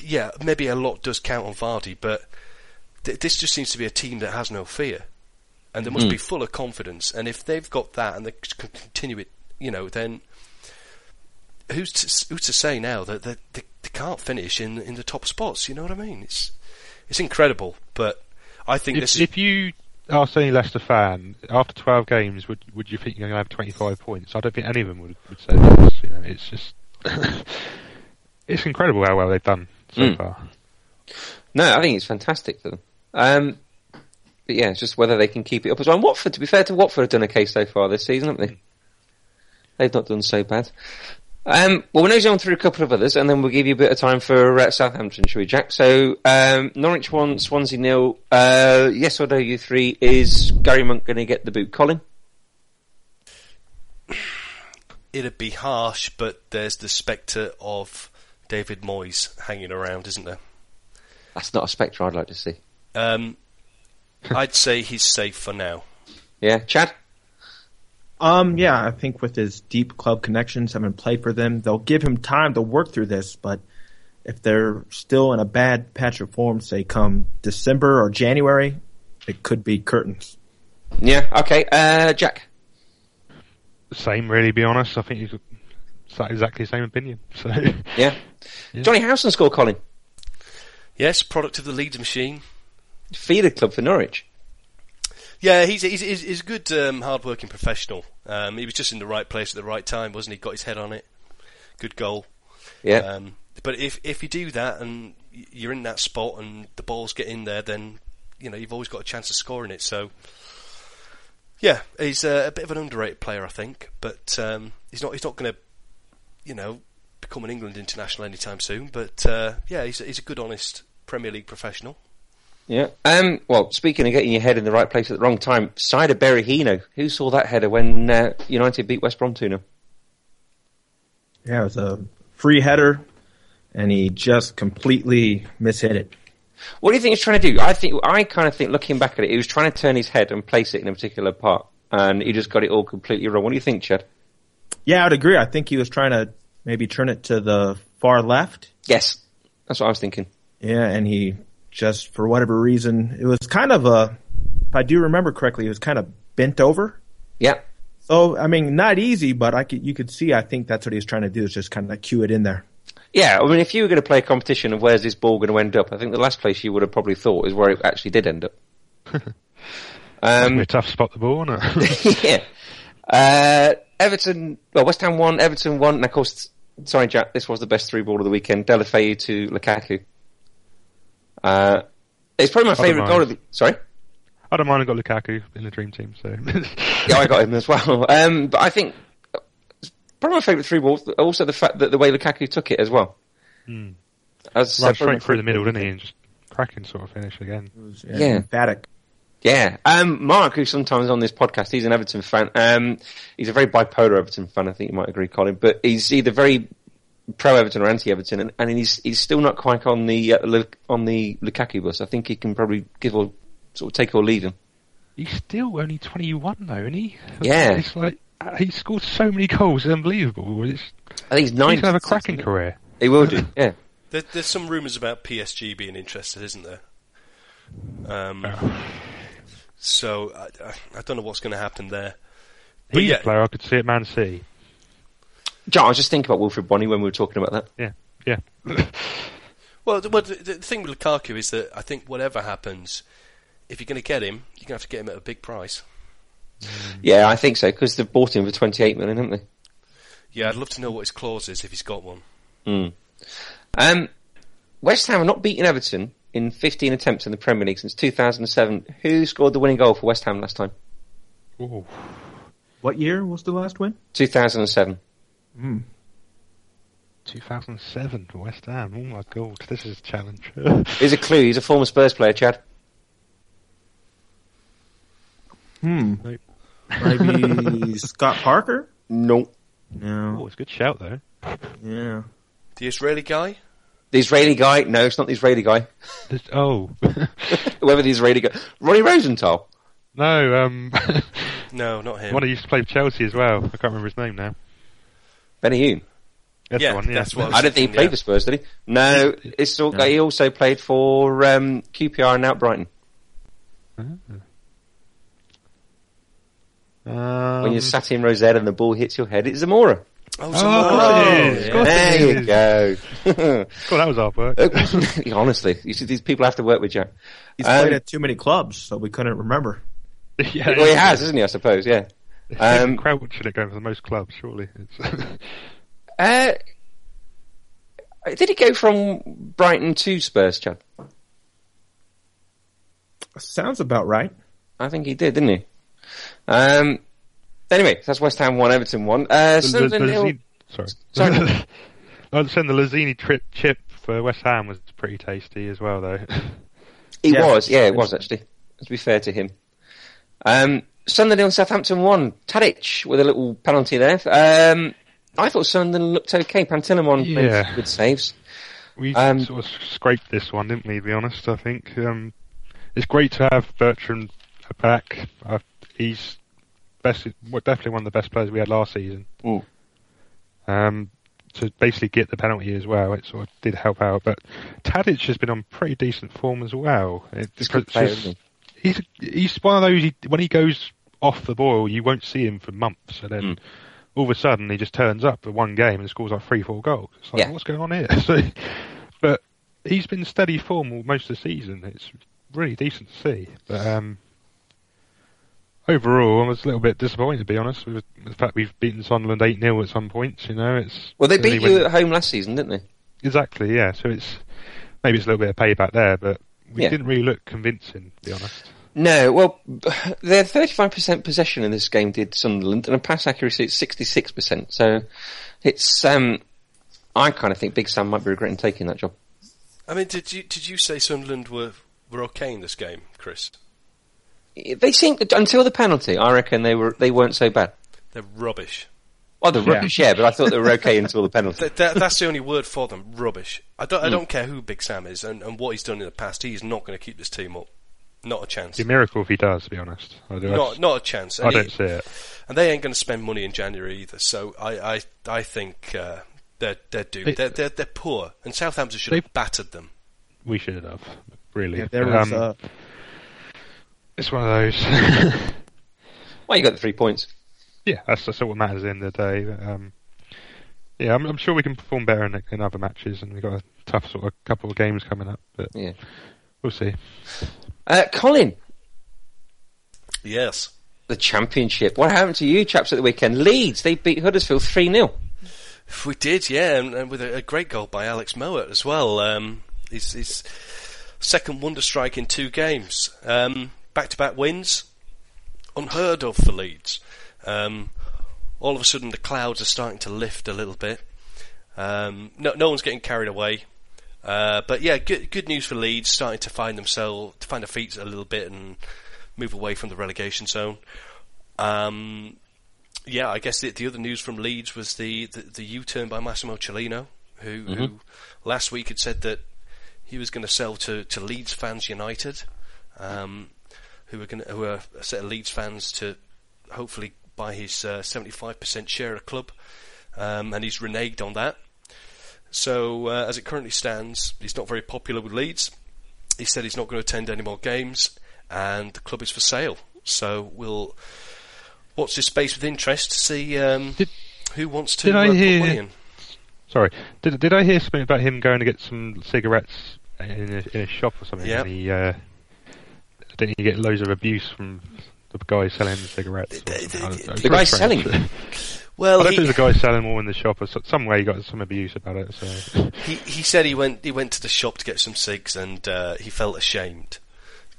yeah, maybe a lot does count on Vardy, but th- this just seems to be a team that has no fear, and they must Mm. be full of confidence. And if they've got that and they can continue it, you know, then who's to, who's to say now that they, they, they can't finish in in the top spots? You know what I mean? It's it's incredible, but I think If, this is if you are any Leicester fan, after 12 games, would would you think you're going to have 25 points? I don't think any of them would, would say this. You know, it's just (laughs) it's incredible how well they've done so Mm. far. No, I think it's fantastic for them. Um, but yeah, it's just whether they can keep it up as well. And Watford, to be fair to Watford, have done okay so far this season, haven't they? They've not done so bad. Um, well, we'll nose on through a couple of others, and then we'll give you a bit of time for uh, Southampton, shall we, Jack? So, um, Norwich 1, Swansea nil. Uh, yes or no, you three. Is Gary Monk going to get the boot? Colin? it'd be harsh, but there's the spectre of David Moyes hanging around, isn't there? That's not a spectre I'd like to see. Um, I'd say he's safe for now. Yeah, Chad? Um, yeah, I think with his deep club connections, having played for them, they'll give him time to work through this. But if they're still in a bad patch of form, say come December or January, it could be curtains. Yeah, okay. Uh, Jack? Same, really. Be honest, I think you've got exactly the same opinion. (laughs) So Yeah. Yeah. Jonny Howson score, Colin. Yes, product of the Leeds machine. Feeder club for Norwich. Yeah, he's he's he's, a good, um, hard-working professional. Um, he was just in the right place at the right time, wasn't he? Got his head on it. Good goal. Yeah. Um, but if if you do that and you're in that spot and the balls get in there, then you know you've always got a chance of scoring it. So yeah, he's uh, a bit of an underrated player, I think. But um, he's not he's not going to you know become an England international anytime soon. But uh, yeah, he's he's a good, honest Premier League professional. Yeah. Um, well, speaking of getting your head in the right place at the wrong time, Saido Berahino. Who saw that header when uh, United beat West Brom 2 0? Yeah, it was a free header, and he just completely mishit it. What do you think he's trying to do? I think I kind of think, looking back at it, he was trying to turn his head and place it in a particular part, and he just got it all completely wrong. What do you think, Chad? Yeah, I'd agree. I think he was trying to maybe turn it to the far left. Yes, that's what I was thinking. Yeah, and he just for whatever reason, it was kind of a. If I do remember correctly, it was kind of bent over. Yeah. So I mean, not easy, but I could, you could see. I think that's what he was trying to do is just kind of cue it in there. Yeah, I mean, if you were going to play a competition of where's this ball going to end up, I think the last place you would have probably thought is where it actually did end up. (laughs) Um, a tough spot the ball, isn't it? (laughs) (laughs) yeah. Uh, Everton, well, West Ham won, Everton won, and of course, sorry, Jack, this was the best three ball of the weekend. Deulofeu to Lukaku. Uh, it's probably my favourite goal of the, sorry? I don't mind. I got Lukaku in the dream team, so (laughs) Yeah, I got him as well. Um, but I think it's probably my favourite three balls. Also, the fact that the way Lukaku took it as well. Hmm. As I ran straight through the middle, didn't he? And just cracking sort of finish again. Was, Yeah. emphatic. Yeah. Um, Mark, who's sometimes on this podcast, he's an Everton fan. Um, he's a very bipolar Everton fan. I think you might agree, Colin. But he's either very pro Everton or anti Everton, and, and he's he's still not quite on the uh, on the Lukaku bus. I think he can probably give or sort of take or leave him. He's still only 21 though, isn't he? Yeah. It's like uh, he scored so many goals, it's unbelievable. It's, I think he's he's gonna have a cracking career. He will do. (laughs) Yeah. There, there's some rumours about PSG being interested, isn't there? Um, so I, I, I don't know what's going to happen there. But He's yeah, a player I could see at Man City. John, I was just thinking about Wilfried Bony when we were talking about that. Yeah, yeah. (coughs) Well, the, the, the thing with Lukaku is that I think whatever happens, if you're going to get him, you're going to have to get him at a big price. Yeah, I think so because they've bought him for twenty eight million, haven't they? Yeah, I'd love to know what his clause is if he's got one. Mm. Um, West Ham have not beaten Everton in 15 attempts in the Premier League since 2007. Who scored the winning goal for West Ham last time? Ooh. What year was the last win? 2007. 2007 West Ham. Oh my god, this is a challenge. (laughs) Here's a clue. He's a former Spurs player, Chad. Hmm. Nope. Maybe (laughs) Scott Parker? Nope. No. oh, No. it's a good shout though. Yeah. The Israeli guy? The Israeli guy? No, it's not the Israeli guy. This- oh. (laughs) Whoever the Israeli guy. Ronnie Rosenthal. no, um, No, not him. one who used to play for Chelsea as well. I can't remember his name now. Benayoun. That's Yeah, the one, yeah. that's what I was I don't think he played yeah. for Spurs, did he? No, it's all, he also played for um, QPR and now Brighton. Um, when you're sat in Rosette and the ball hits your head, it's Zamora. Oh, Oh, Zamora. of course it is. Yeah. There it you is. go. God, that was hard work. Uh, (laughs) Honestly, you see, these people have to work with Jack. He's Um, played at too many clubs, so we couldn't remember. yeah, (laughs) Well, he has, isn't he? I suppose. Yeah. (laughs) Um, Crouch should it go for the most clubs, surely. It's (laughs) Uh, did he go from Brighton to Spurs, Chad? Sounds about right. I think he did, didn't he? Um. Anyway, that's West Ham one, Everton one. Uh, the, the, Sunderland nil- sorry. Sorry. (laughs) I was saying the Lanzini trip chip for West Ham was pretty tasty as well, though. He Yeah. was, yeah, it was actually. To be fair to him. Um, Sunderland nil, Southampton one. Tadic with a little penalty there. Um, I thought Sunderland looked okay. Pantilimon made Yeah. some good saves. We Um, sort of scraped this one, didn't we? To be honest, I think um, it's great to have Bertrand back. Uh, he's best, well, definitely one of the best players we had last season. Um, to basically get the penalty as well, it sort of did help out. But Tadic has been on pretty decent form as well. It, He's good it's player, just- isn't he's he's one of those. He, when he goes off the boil, you won't see him for months, and then Mm. all of a sudden he just turns up for one game and scores like three, four goals. It's like, Yeah. what's going on here? (laughs) So, but he's been steady form all- most of the season. It's really decent to see. But um, overall, I was a little bit disappointed, to be honest, with the fact we've beaten Sunderland 8 0 at some points. You know, it's. Well, they beat you at home last season, didn't they? Exactly, yeah. So it's. Maybe it's a little bit of payback there, but we Yeah. didn't really look convincing, to be honest. No, well, (sighs) their 35% possession in this game did Sunderland, and a pass accuracy at 66%. So it's, um, I kind of think Big Sam might be regretting taking that job. I mean, did you did you say Sunderland were were okay in this game, Chris? They seemed until the penalty. I reckon they were they weren't so bad. They're rubbish. Oh, the Yeah. rubbish, yeah, but I thought they were okay (laughs) until the penalty. That, that, that's the only word for them. Rubbish. I don't. Hmm. I don't care who Big Sam is and, and what he's done in the past. He's not going to keep this team up. Not a chance. It'd be a miracle if he does, to be honest. I, do- Not not a chance. I And, don't he- see it. and they ain't going to spend money in January either. So I I, I think uh, they're they're doomed. They- They're, they're they're poor, and Southampton should have They- battered them. We should have, really. Yeah, there was Um, uh, It's one of those. (laughs) Well, you got the three points. yeah, that's, that's all what matters at the end of the day. Um, yeah, I'm, I'm sure we can perform better in, in other matches, and we've got a tough sort of couple of games coming up, but Yeah. We'll see. Uh, Colin, Yes. the championship. What happened to you chaps at the weekend? Leeds, they beat Huddersfield 3 0. We did, yeah, and, and with a, a great goal by Alex Mowatt as well. Um, his, his second wonder strike in two games. Um, back-to-back wins, unheard of for Leeds. Um, all of a sudden, the clouds are starting to lift a little bit. Um, no, no one's getting carried away. Uh, but yeah, good, good news for Leeds, starting to find themselves, to find their feet a little bit and move away from the relegation zone. Um, yeah, I guess the, the other news from Leeds was the, the, the U-turn by Massimo Cellino, who, who last week had said that he was going to sell to, to Leeds Fans United, um, who are going who are a set of Leeds fans to hopefully buy his uh, 75% share of the club, um, and he's reneged on that. So uh, as it currently stands, he's not very popular with Leeds. He said he's not going to attend any more games, and the club is for sale. So we'll watch this space with interest to see um, Did- who wants to did I uh, hear-. Sorry, did did I hear something about him going to get some cigarettes in a, in a shop or something? Yeah. He, uh, didn't he get loads of abuse from the guy selling the cigarettes? The- something? I the guy strange. selling them? (laughs) Well, I don't he, think there's a guy selling more in the shop, or so, some way he got some abuse about it. So (laughs) he he said he went he went to the shop to get some cigs and uh, he felt ashamed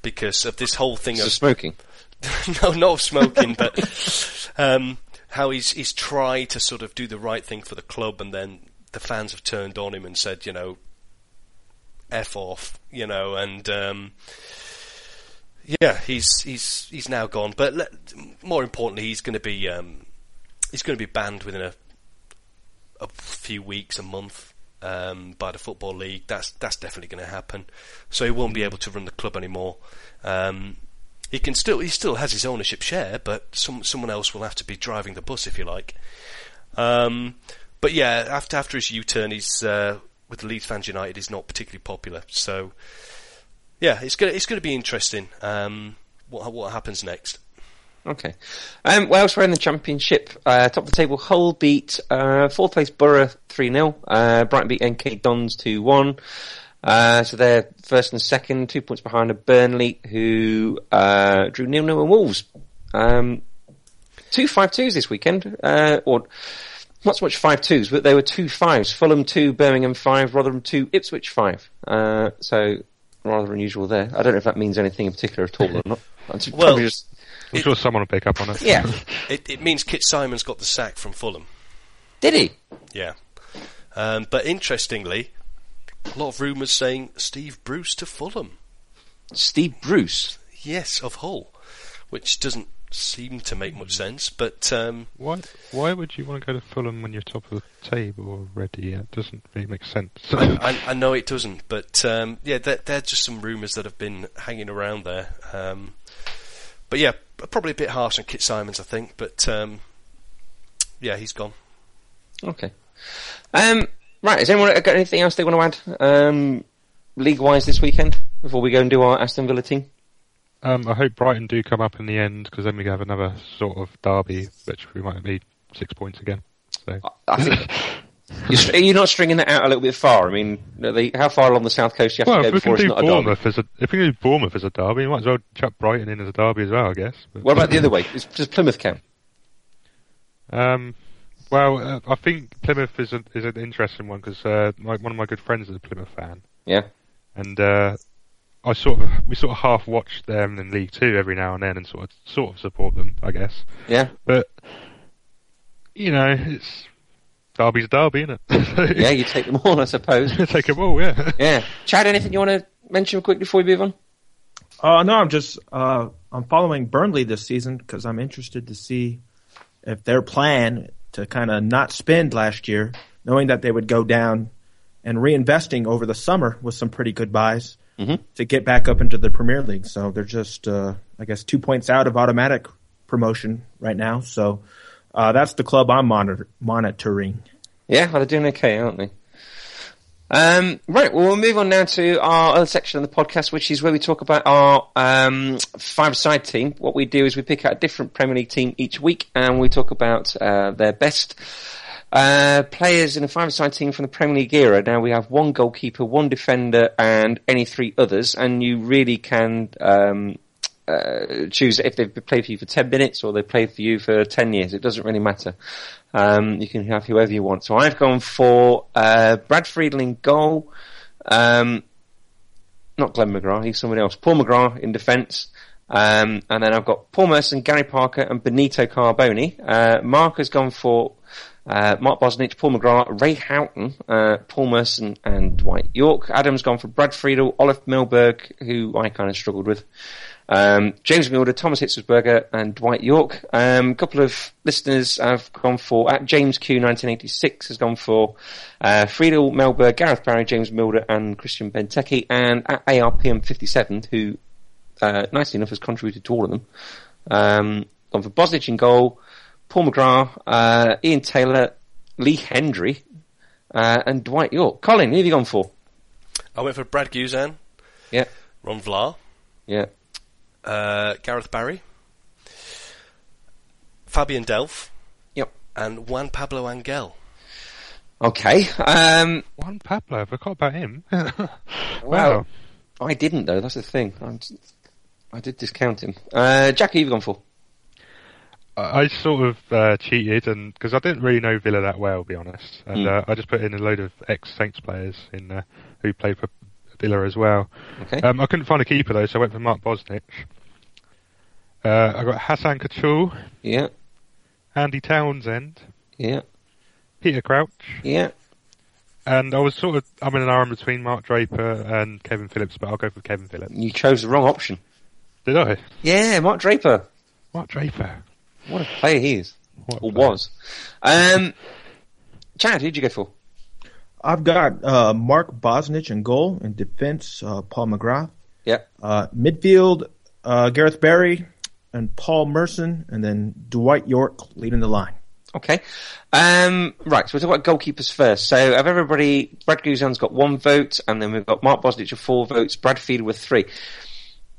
because of this whole thing So of smoking. (laughs) no, not of smoking, but um, how he's he's tried to sort of do the right thing for the club, and then the fans have turned on him and said, you know, f off, you know, and um, yeah, he's he's he's now gone. But le- more importantly, he's going to be um, he's going to be banned within a a few weeks, a month. Um, by the football league, that's that's definitely going to happen. So he won't be able to run the club anymore. Um, he can still he still has his ownership share, but some someone else will have to be driving the bus if you like. Um, but yeah, after after his U-turn, he's uh, with the Leeds fans United. He's not particularly popular. So yeah, it's gonna it's gonna be interesting. Um, what what happens next? Okay. Um, well, elsewhere in the championship, uh, top of the table, Hull beat uh, fourth place Boro 3 0. Uh, Brighton beat MK Dons 2 1. Uh, so they're first and second, two points behind a Burnley, who uh, drew nil nil and Wolves. Um, two five twos this weekend, uh, or not so much five twos, but they were two fives. Fulham two, Birmingham five, Rotherham two, Ipswich five. Uh, so rather unusual there. I don't know if that means anything in particular at all or not. It's Well- probably just I'm It- sure someone will pick up on it. yeah. (laughs) It, it means Kit Symons got the sack from Fulham. Did he? Yeah, um, but interestingly, a lot of rumours saying Steve Bruce to Fulham. Steve Bruce. Yes, of Hull, which doesn't seem to make much sense. But um, Why why would you want to go to Fulham when you're top of the table already? It doesn't really make sense. I, I know it doesn't, but um, yeah, they're, they're just some rumours that have been hanging around there. Um, but yeah, probably a bit harsh on Kit Symons, I think. But um, yeah, he's gone. Okay. Um, right, has anyone got anything else they want to add um, league-wise this weekend before we go and do our Aston Villa team? Um, I hope Brighton do come up in the end because then we have another sort of derby, which we might be six points again. So I think (laughs) You're, you're not stringing that out a little bit far. I mean, they, how far along the south coast do you have Well, to go before it's not a derby? As a if we can do Bournemouth as a derby, we might as well chuck Brighton in as a derby as well, I guess. But, What about the other way? Does Plymouth count? Um, well, uh, I think Plymouth is a, is an interesting one because uh, one of my good friends is a Plymouth fan, Yeah. and uh, I sort of we sort of half watch them in League Two every now and then, and sort of sort of support them, I guess. Yeah. But you know, it's Derby's Derby, isn't it? (laughs) Yeah, you take them all, I suppose. (laughs) take them all, yeah. Yeah. Chad, anything you want to mention quickly before we move on? Uh, no, I'm just uh, I'm following Burnley this season because I'm interested to see if their plan to kind of not spend last year, knowing that they would go down, and reinvesting over the summer with some pretty good buys Mhm. to get back up into the Premier League. So they're just, uh, I guess, two points out of automatic promotion right now. So uh, that's the club I'm monitor- monitoring. Yeah, well, they're doing okay, aren't they? Um, right, well, we'll move on now to our other section of the podcast, which is where we talk about our um, five-side team. What we do is we pick out a different Premier League team each week, and we talk about uh, their best uh, players in a five-side team from the Premier League era. Now we have one goalkeeper, one defender, and any three others, and you really can um, uh, choose if they've played for you for 10 minutes or they've played for you for 10 years. It doesn't really matter. Um, you can have whoever you want. So I've gone for uh, Brad Friedel in goal. Um, not Glenn McGrath, he's someone else. Paul McGrath in defence. Um, and then I've got Paul Merson, Gary Parker, and Benito Carbone. Uh, Mark has gone for uh, Mark Bosnich, Paul McGrath, Ray Houghton, uh, Paul Merson, and Dwight Yorke. Adam's gone for Brad Friedel, Olof Mellberg, who I kind of struggled with. Um, James Milner, Thomas Hitzlsperger, and Dwight Yorke. Um, a couple of listeners have gone for, at James Q 1986 has gone for, uh, Friedel, Mellberg, Gareth Barry, James Milner, and Christian Benteke, and at ARPM 57, who, uh, nicely enough has contributed to all of them. Um, gone for Bosnich in goal, Paul McGrath, uh, Ian Taylor, Lee Hendrie, uh, and Dwight Yorke. Colin, who have you gone for? I went for Brad Guzan, Yeah, Ron Vlaar, yeah, uh, Gareth Barry, Fabian Delph, yep. and Juan Pablo Angel. Okay, um, Juan Pablo, I forgot about him. (laughs) Well, wow. I didn't though. That's the thing. I'm, I did discount him. Uh, Jack, who have you gone for? I I sort of uh, cheated, and because I didn't really know Villa that well, to be honest, and Hmm. uh, I just put in a load of ex Saints players in uh, who played for Villa as well. Okay. Um, I couldn't find a keeper though, so I went for Mark Bosnich. Uh, I got Hassan Kachloul, yeah, Andy Townsend, yeah, Peter Crouch, yeah. and I was sort of I'm in an arm between Mark Draper and Kevin Phillips, but I'll go for Kevin Phillips. You chose the wrong option. Did I? Yeah, Mark Draper. Mark Draper. What a player he is, What or player. was. Um, Chad, who'd you go for? I've got uh, Mark Bosnich in goal. In defense, uh, Paul McGrath. Yeah, Uh, midfield, uh, Gareth Barry and Paul Merson, and then Dwight Yorke leading the line. Okay. Um, right, so we'll talk about goalkeepers first. So, of everybody, Brad Guzan's got one vote, and then we've got Mark Bosnich with four votes, Brad Friedel with three.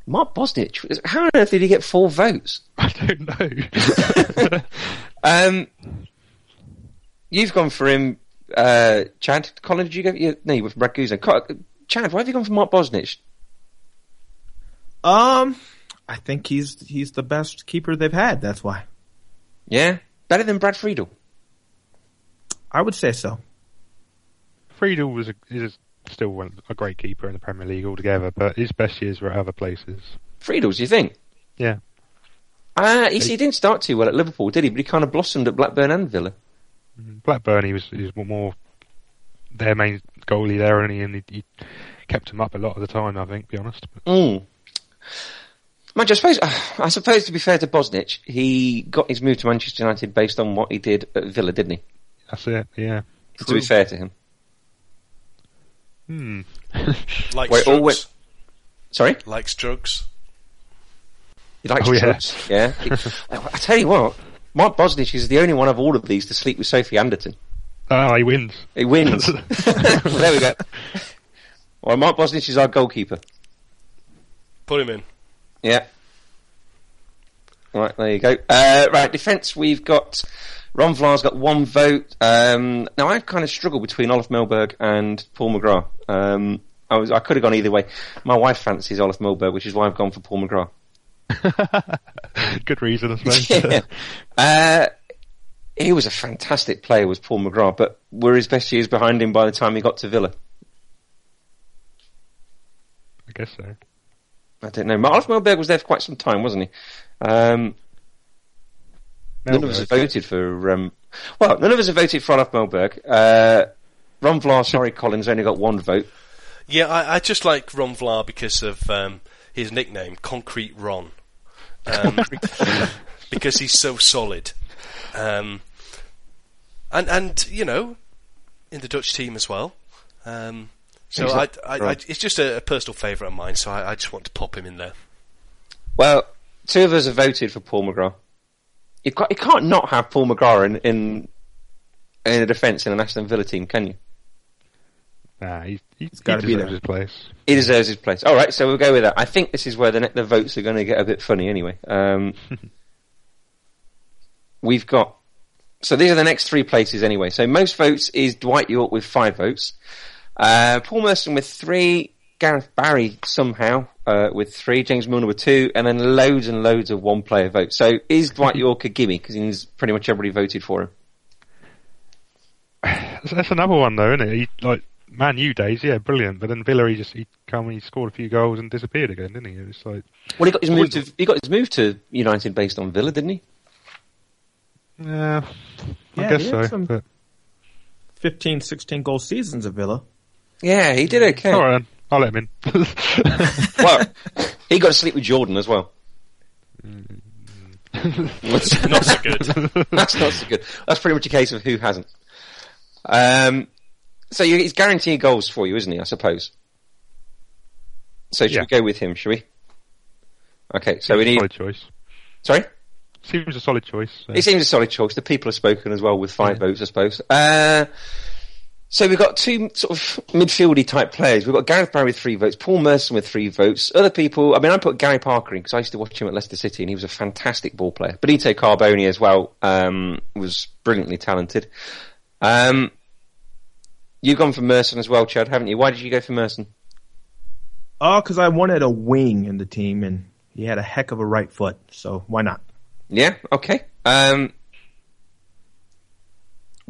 Mark Bosnich, how on earth did he get four votes? (laughs) I don't know. (laughs) Um, you've gone for him, uh, Chad. Colin, did you go? You, no, you went for Brad Guzan. Co- Chad, why have you gone for Mark Bosnich? Um, I think he's he's the best keeper they've had. That's why Yeah, better than Brad Friedel. I would say so. Friedel was a, is still one, a great keeper in the Premier League altogether, but his best years were at other places. Friedel's, do you think? Yeah. Uh, he, he didn't start too well at Liverpool, did he? But he kind of blossomed at Blackburn and Villa. Blackburn, he was, he was more their main goalie there, and he, and he, kept him up a lot of the time. I think, to be honest. Mm. Mind I suppose, (sighs) I suppose to be fair to Bosnich, he got his move to Manchester United based on what he did at Villa, didn't he? that's it. Yeah. To be fair to him. Hmm. Likes Wait, all drugs. wait- Sorry? Likes drugs. He likes Oh, yeah. drugs. Yeah. He- (laughs) I tell you what, Mark Bosnich is the only one of all of these to sleep with Sophie Anderton. Ah, he wins. He wins. (laughs) (laughs) there we go. Well, Mark Bosnich is our goalkeeper. Put him in. Yeah. Right, there you go. Uh, right, defence, we've got Ron Vlaar's got one vote. Um, now, I've kind of struggled between Olaf Mellberg and Paul McGrath. Um, I was I could have gone either way. My wife fancies Olaf Mellberg, which is why I've gone for Paul McGrath. (laughs) Good reason, I suppose. (laughs) yeah. Uh, he was a fantastic player, was Paul McGrath, but were his best years behind him by the time he got to Villa? I guess so. I don't know. Olaf Mellberg was there for quite some time, wasn't he? Um, none of us have voted for. Um, well, none of us have voted for Olaf Mellberg. Uh, Ron Vlaar, sorry, Collins only got one vote. Yeah, I, I just like Ron Vlaar because of um, his nickname, Concrete Ron, um, (laughs) because he's so solid, um, and and you know, in the Dutch team as well. Um, so I, I, I, it's just a, a personal favourite of mine. So I, I, just want to pop him in there. Well, two of us have voted for Paul McGrath. You can't, you can't not have Paul McGrath in in, in a defence in a Aston Villa team, can you? Nah, he, he, He's gotta be deserves there. his place. He deserves his place. All right, so we'll go with that. I think this is where the the votes are going to get a bit funny anyway. Um, (laughs) we've got so these are the next three places anyway. So most votes is Dwight Yorke with five votes, uh, Paul Merson with three, Gareth Barry somehow uh, with three, James Milner with two, and then loads and loads of one player votes. So is Dwight (laughs) Yorke a gimme because he's pretty much everybody voted for him? That's, that's another one though, isn't it? He, like Man U days, yeah, brilliant. But then Villa, he just he come, he scored a few goals and disappeared again, didn't he? It was like, Well, he got his move to he got his move to United based on Villa, didn't he? yeah, I Yeah, guess he so. had some- But 15, 16 goal seasons at Villa. Yeah, he did okay. all right, then. I'll let him in. (laughs) well, he got to sleep with Jordan as well. That's (laughs) Not so good. (laughs) That's not so good. That's pretty much a case of who hasn't. Um, so you, he's guaranteeing goals for you, isn't he? I suppose. So should Yeah. we go with him? Should we? Okay, so we Seems a need. solid choice. Sorry, Seems a solid choice. so. it seems a solid choice. The people have spoken as well with five votes, I suppose. Uh, so we've got two sort of midfieldy type players. We've got Gareth Barry with three votes, Paul Merson with three votes. Other people, I mean, I put Gary Parker in because I used to watch him at Leicester City and he was a fantastic ball player. Benito Carbone as well um, was brilliantly talented. Um, you've gone for Merson as well, Chad, haven't you? Why did you go for Merson? Oh, because I wanted a wing in the team, and he had a heck of a right foot, so why not? Yeah, okay. Um,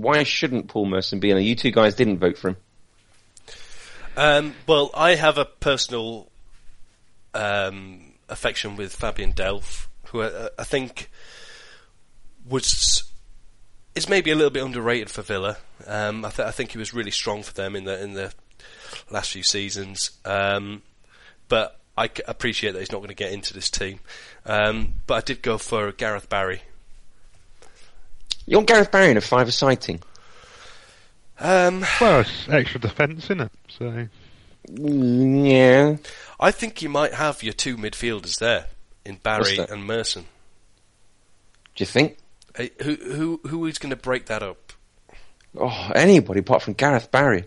why shouldn't Paul Merson be in there? You two guys didn't vote for him. Um, well, I have a personal um, affection with Fabian Delph, who I, I think was is maybe a little bit underrated for Villa. Um, I, th- I think he was really strong for them in the in the last few seasons. Um, but I c- appreciate that he's not going to get into this team. Um, but I did go for Gareth Barry. You want Gareth Barry in a five-a-side team? Um, Well, it's extra defence, isn't it? So Mm, Yeah. I think you might have your two midfielders there in Barry and Merson. Do you think? Uh, Who who who is going to break that up? Oh, anybody apart from Gareth Barry.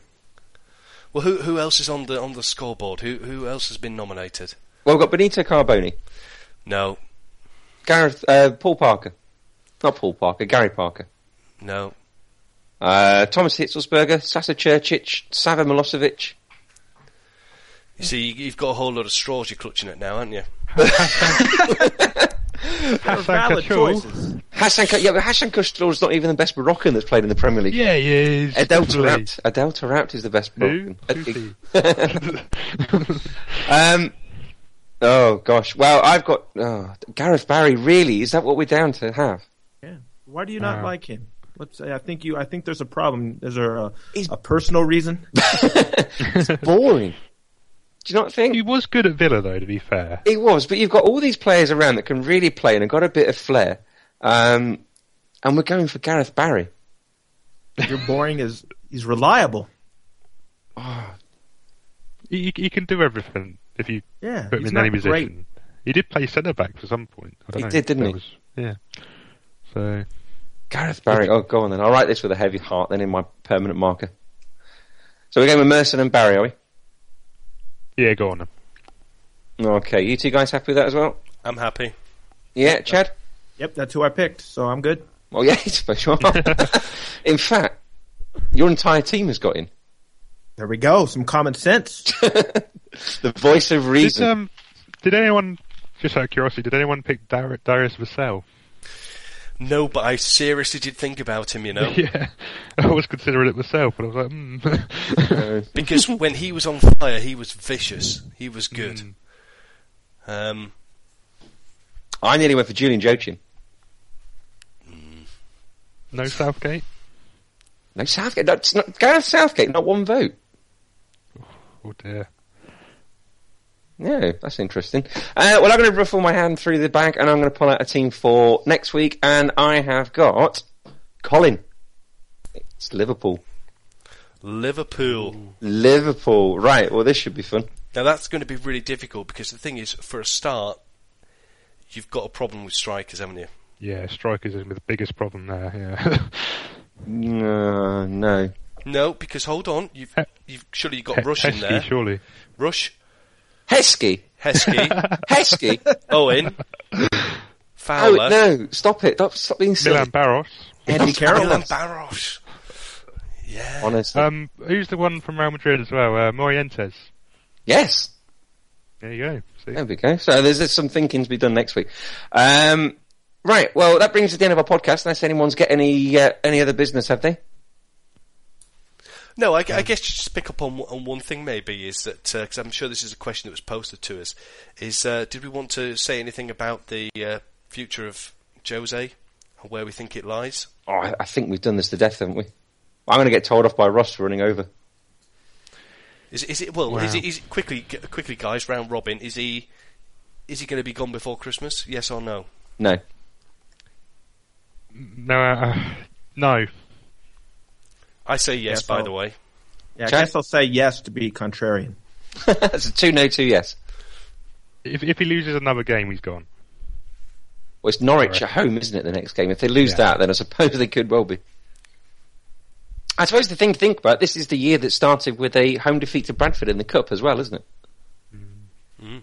Well, who who else is on the on the scoreboard? Who who else has been nominated? Well, we've got Benito Carbone, No, Gareth, uh, Paul Parker, not Paul Parker, Gary Parker, no. uh, Thomas Hitzlsperger, Sasa Curcic, Savo Milosevic. You see, you- you've got a whole lot of straws you're clutching at now, haven't you? (laughs) Hassan Valid choices. Hassan, yeah, but Hassan Kachloul's not even the best Moroccan that's played in the Premier League. Yeah, he is. Adel definitely. Taarabt. Adel Taarabt is the best Who? Moroccan. Who's (laughs) um, oh gosh. Well, I've got oh, Gareth Barry. Really, is that what we're down to have? Yeah. Why do you not Uh, like him? Let's say I think you. I think there's a problem. Is there a, He's- a personal reason? (laughs) It's boring. Do you not think? he was good at Villa, though. To be fair, He was, but you've got all these players around that can really play and have got a bit of flair. Um, and we're going for Gareth Barry. You're boring. Is he's reliable? (sighs) he, he can do everything if you Yeah. put him he's in any position. great. He did play centre back for some point. I don't He know. did, didn't he? Was, yeah. So Gareth Barry. Oh, go on then. I'll write this with a heavy heart then in my permanent marker. So we're going with Merson and Barry, are we? yeah, go on. Then. Okay, you two guys happy with that as well? I'm happy. Yeah, Chad? Yep, that's who I picked, so I'm good. Well, yeah, (laughs) I suppose you are. (laughs) in fact, your entire team has got in. There we go. Some common sense. (laughs) The voice of Did, reason. um, did anyone, just out of curiosity, did anyone pick Dar- Darius Vassell? No, but I seriously did think about him, you know, (laughs) Yeah, I was considering it myself, but I was like, hmm. (laughs) Because when he was on fire, he was vicious. He was good. Mm. Um, I nearly went for Julian Joachim. no Southgate? No, Southgate. That's not, Gareth Southgate, not one vote. Oh dear. Yeah, that's interesting. Uh, well, I'm going to ruffle my hand through the bag and I'm going to pull out a team for next week. And I have got Colin. It's Liverpool. Liverpool. Liverpool. Right. Well, this should be fun. Now that's going to be really difficult because the thing is, for a start, you've got a problem with strikers, haven't you? Yeah, strikers is the biggest problem there, yeah. No, no. No, because hold on, you've you've surely you've got Rush in there. surely. Rush, Heskey. Heskey, (laughs) Heskey. Owen, oh, Fowler, no. Stop it. Stop, stop being silly. Milan Baros. Andy Carroll. Milan Baros. Yeah. Honestly. Um, who's the one from Real Madrid as well? Uh, Morientes. yes. There you go. See? There we go. So there's, there's some thinking to be done next week. Um, right. Well, that brings us to the end of our podcast. Unless anyone's got any uh, any other business, have they? No, I, I guess just pick up on on one thing maybe is that because I'm sure this is a question that was posted to us is uh, did we want to say anything about the uh, future of Jose and where we think it lies? Oh, I, I think we've done this to death, haven't we? I'm going to get told off by Ross for running over. Is is it well? Is it is it, quickly quickly guys round Robin? Is he is he going to be gone before Christmas? Yes or no? No. No, uh, no. I say yes. Yes, by I'll- the way, Yeah, I Chad? guess I'll say yes to be contrarian. (laughs) That's a two no, two yes. If if he loses another game, he's gone. Well, it's Norwich at home, isn't it? The next game. If they lose Yeah. that, then I suppose they could well be. I suppose the thing to think about this is the year that started with a home defeat to Bradford in the cup as well, isn't it? Mm.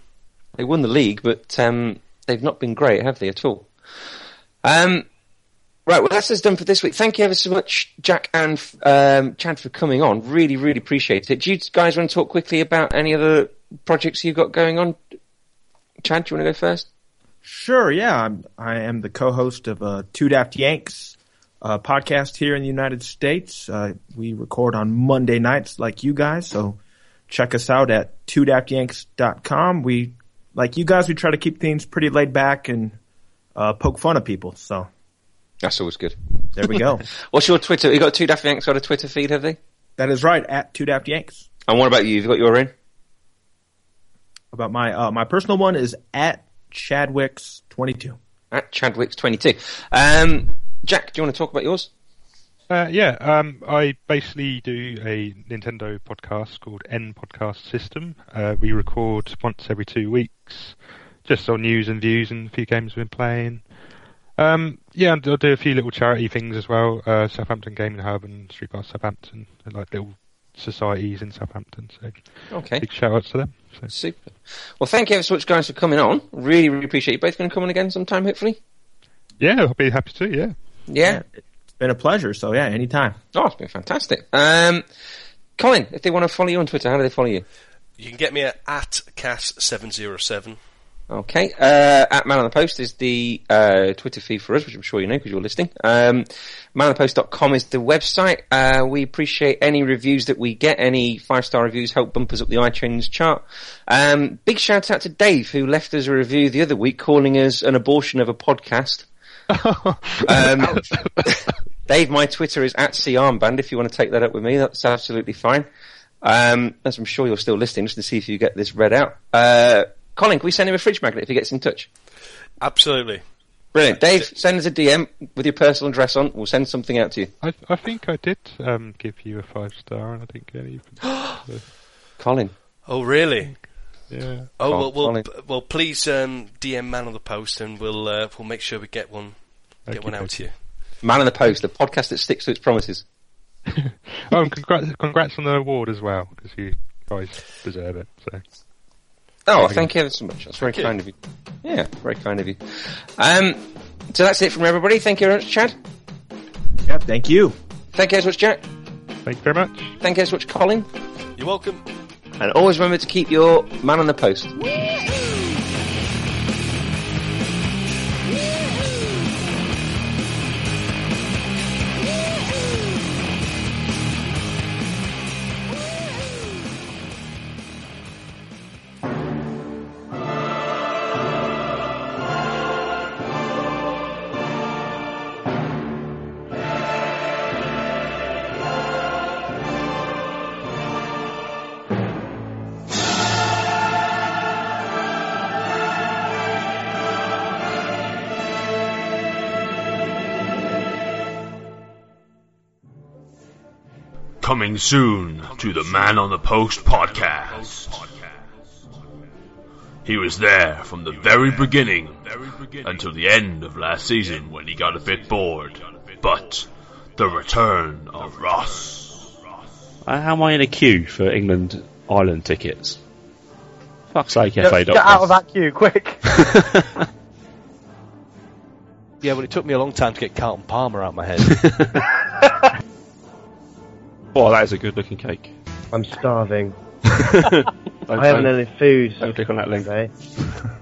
They won the league, but um, they've not been great, have they at all? Um, right, well that's us done for this week. Thank you ever so much, Jack and um, Chad, for coming on. Really, really appreciate it. Do you guys want to talk quickly about any other projects you've got going on? Chad, do you want to go first? Sure, yeah. I'm, I am the co-host of uh, Two Daft Yanks uh, podcast here in the United States. Uh, we record on Monday nights like you guys, so check us out at twodaftyanks.com. We, like you guys, we try to keep things pretty laid back and uh, poke fun at people. So That's always good. there we go. (laughs) What's your Twitter? You got two Daft Yanks got a Twitter feed, have they? that is right, at Two Daft Yanks. And what about you? You've you got your in? About my uh, my personal one is at Chadwicks22. At Chadwicks22. Um, Jack, do you want to talk about yours? Uh, yeah, um, I basically do a Nintendo podcast called N Podcast System. Uh, we record once every two weeks, just on news and views and a few games we've been playing. Um, yeah, and I'll do a few little charity things as well. Uh, Southampton Gaming Hub and Street Pass Southampton, and like little societies in Southampton. So Okay. big shout outs to them. So. Super. Well, thank you ever so much, guys, for coming on. Really, really appreciate you both going to come on again sometime, hopefully. Yeah, I'll be happy to. Yeah. Yeah. It's been a pleasure. So yeah, anytime. Oh, it's been fantastic. Um, Colin, if they want to follow you on Twitter, how do they follow you? you can get me at, at cas707. Okay. Uh, at Man on the Post is the uh, Twitter feed for us, which I'm sure you know because you're listening. Um, manonthepost.com is the website. Uh, we appreciate any reviews that we get. Any five star reviews help bump us up the iTunes chart. Um, big shout out to Dave who left us a review the other week calling us an abortion of a podcast. (laughs) Um, (laughs) Dave, my Twitter is at carmband. If you want to take that up with me, that's absolutely fine. Um, as I'm sure you're still listening, just to see if you get this read out. Uh, Colin, can we send him a fridge magnet if he gets in touch? Absolutely. Brilliant. Dave, send us a DM with your personal address on. We'll send something out to you. I, I think I did um, give you a five star, and I didn't get even. so, (gasps) Colin. Oh, really? yeah. Oh, well, well, follow. well please um, DM Man on the Post and we'll uh, we'll make sure we get one get Okay, one out okay. to you. Man on the Post, the podcast that sticks to its promises. (laughs) Oh, and congrats, congrats on the award as well, because you guys deserve it. So. Oh, Okay. thank you ever so much. That's very Thank you. kind of you. Yeah, very kind of you. Um, So that's it from everybody. Thank you very much, Chad. Yeah, thank you. Thank you so much, Jack. Thank you very much. Thank you so much, Colin. You're welcome. And always remember to keep your man on the post. Coming soon to the Man on the Post podcast. He was there from the very beginning until the end of last season when he got a bit bored. But the return of Ross. Uh, How am I in a queue for England Ireland tickets? Fuck's sake, Get, FA get out of that queue, quick! (laughs) Yeah, well, it took me a long time to get Carlton Palmer out of my head. (laughs) Oh, that is a good looking cake. I'm starving. (laughs) I haven't had any food Don't click on that link. today. (laughs)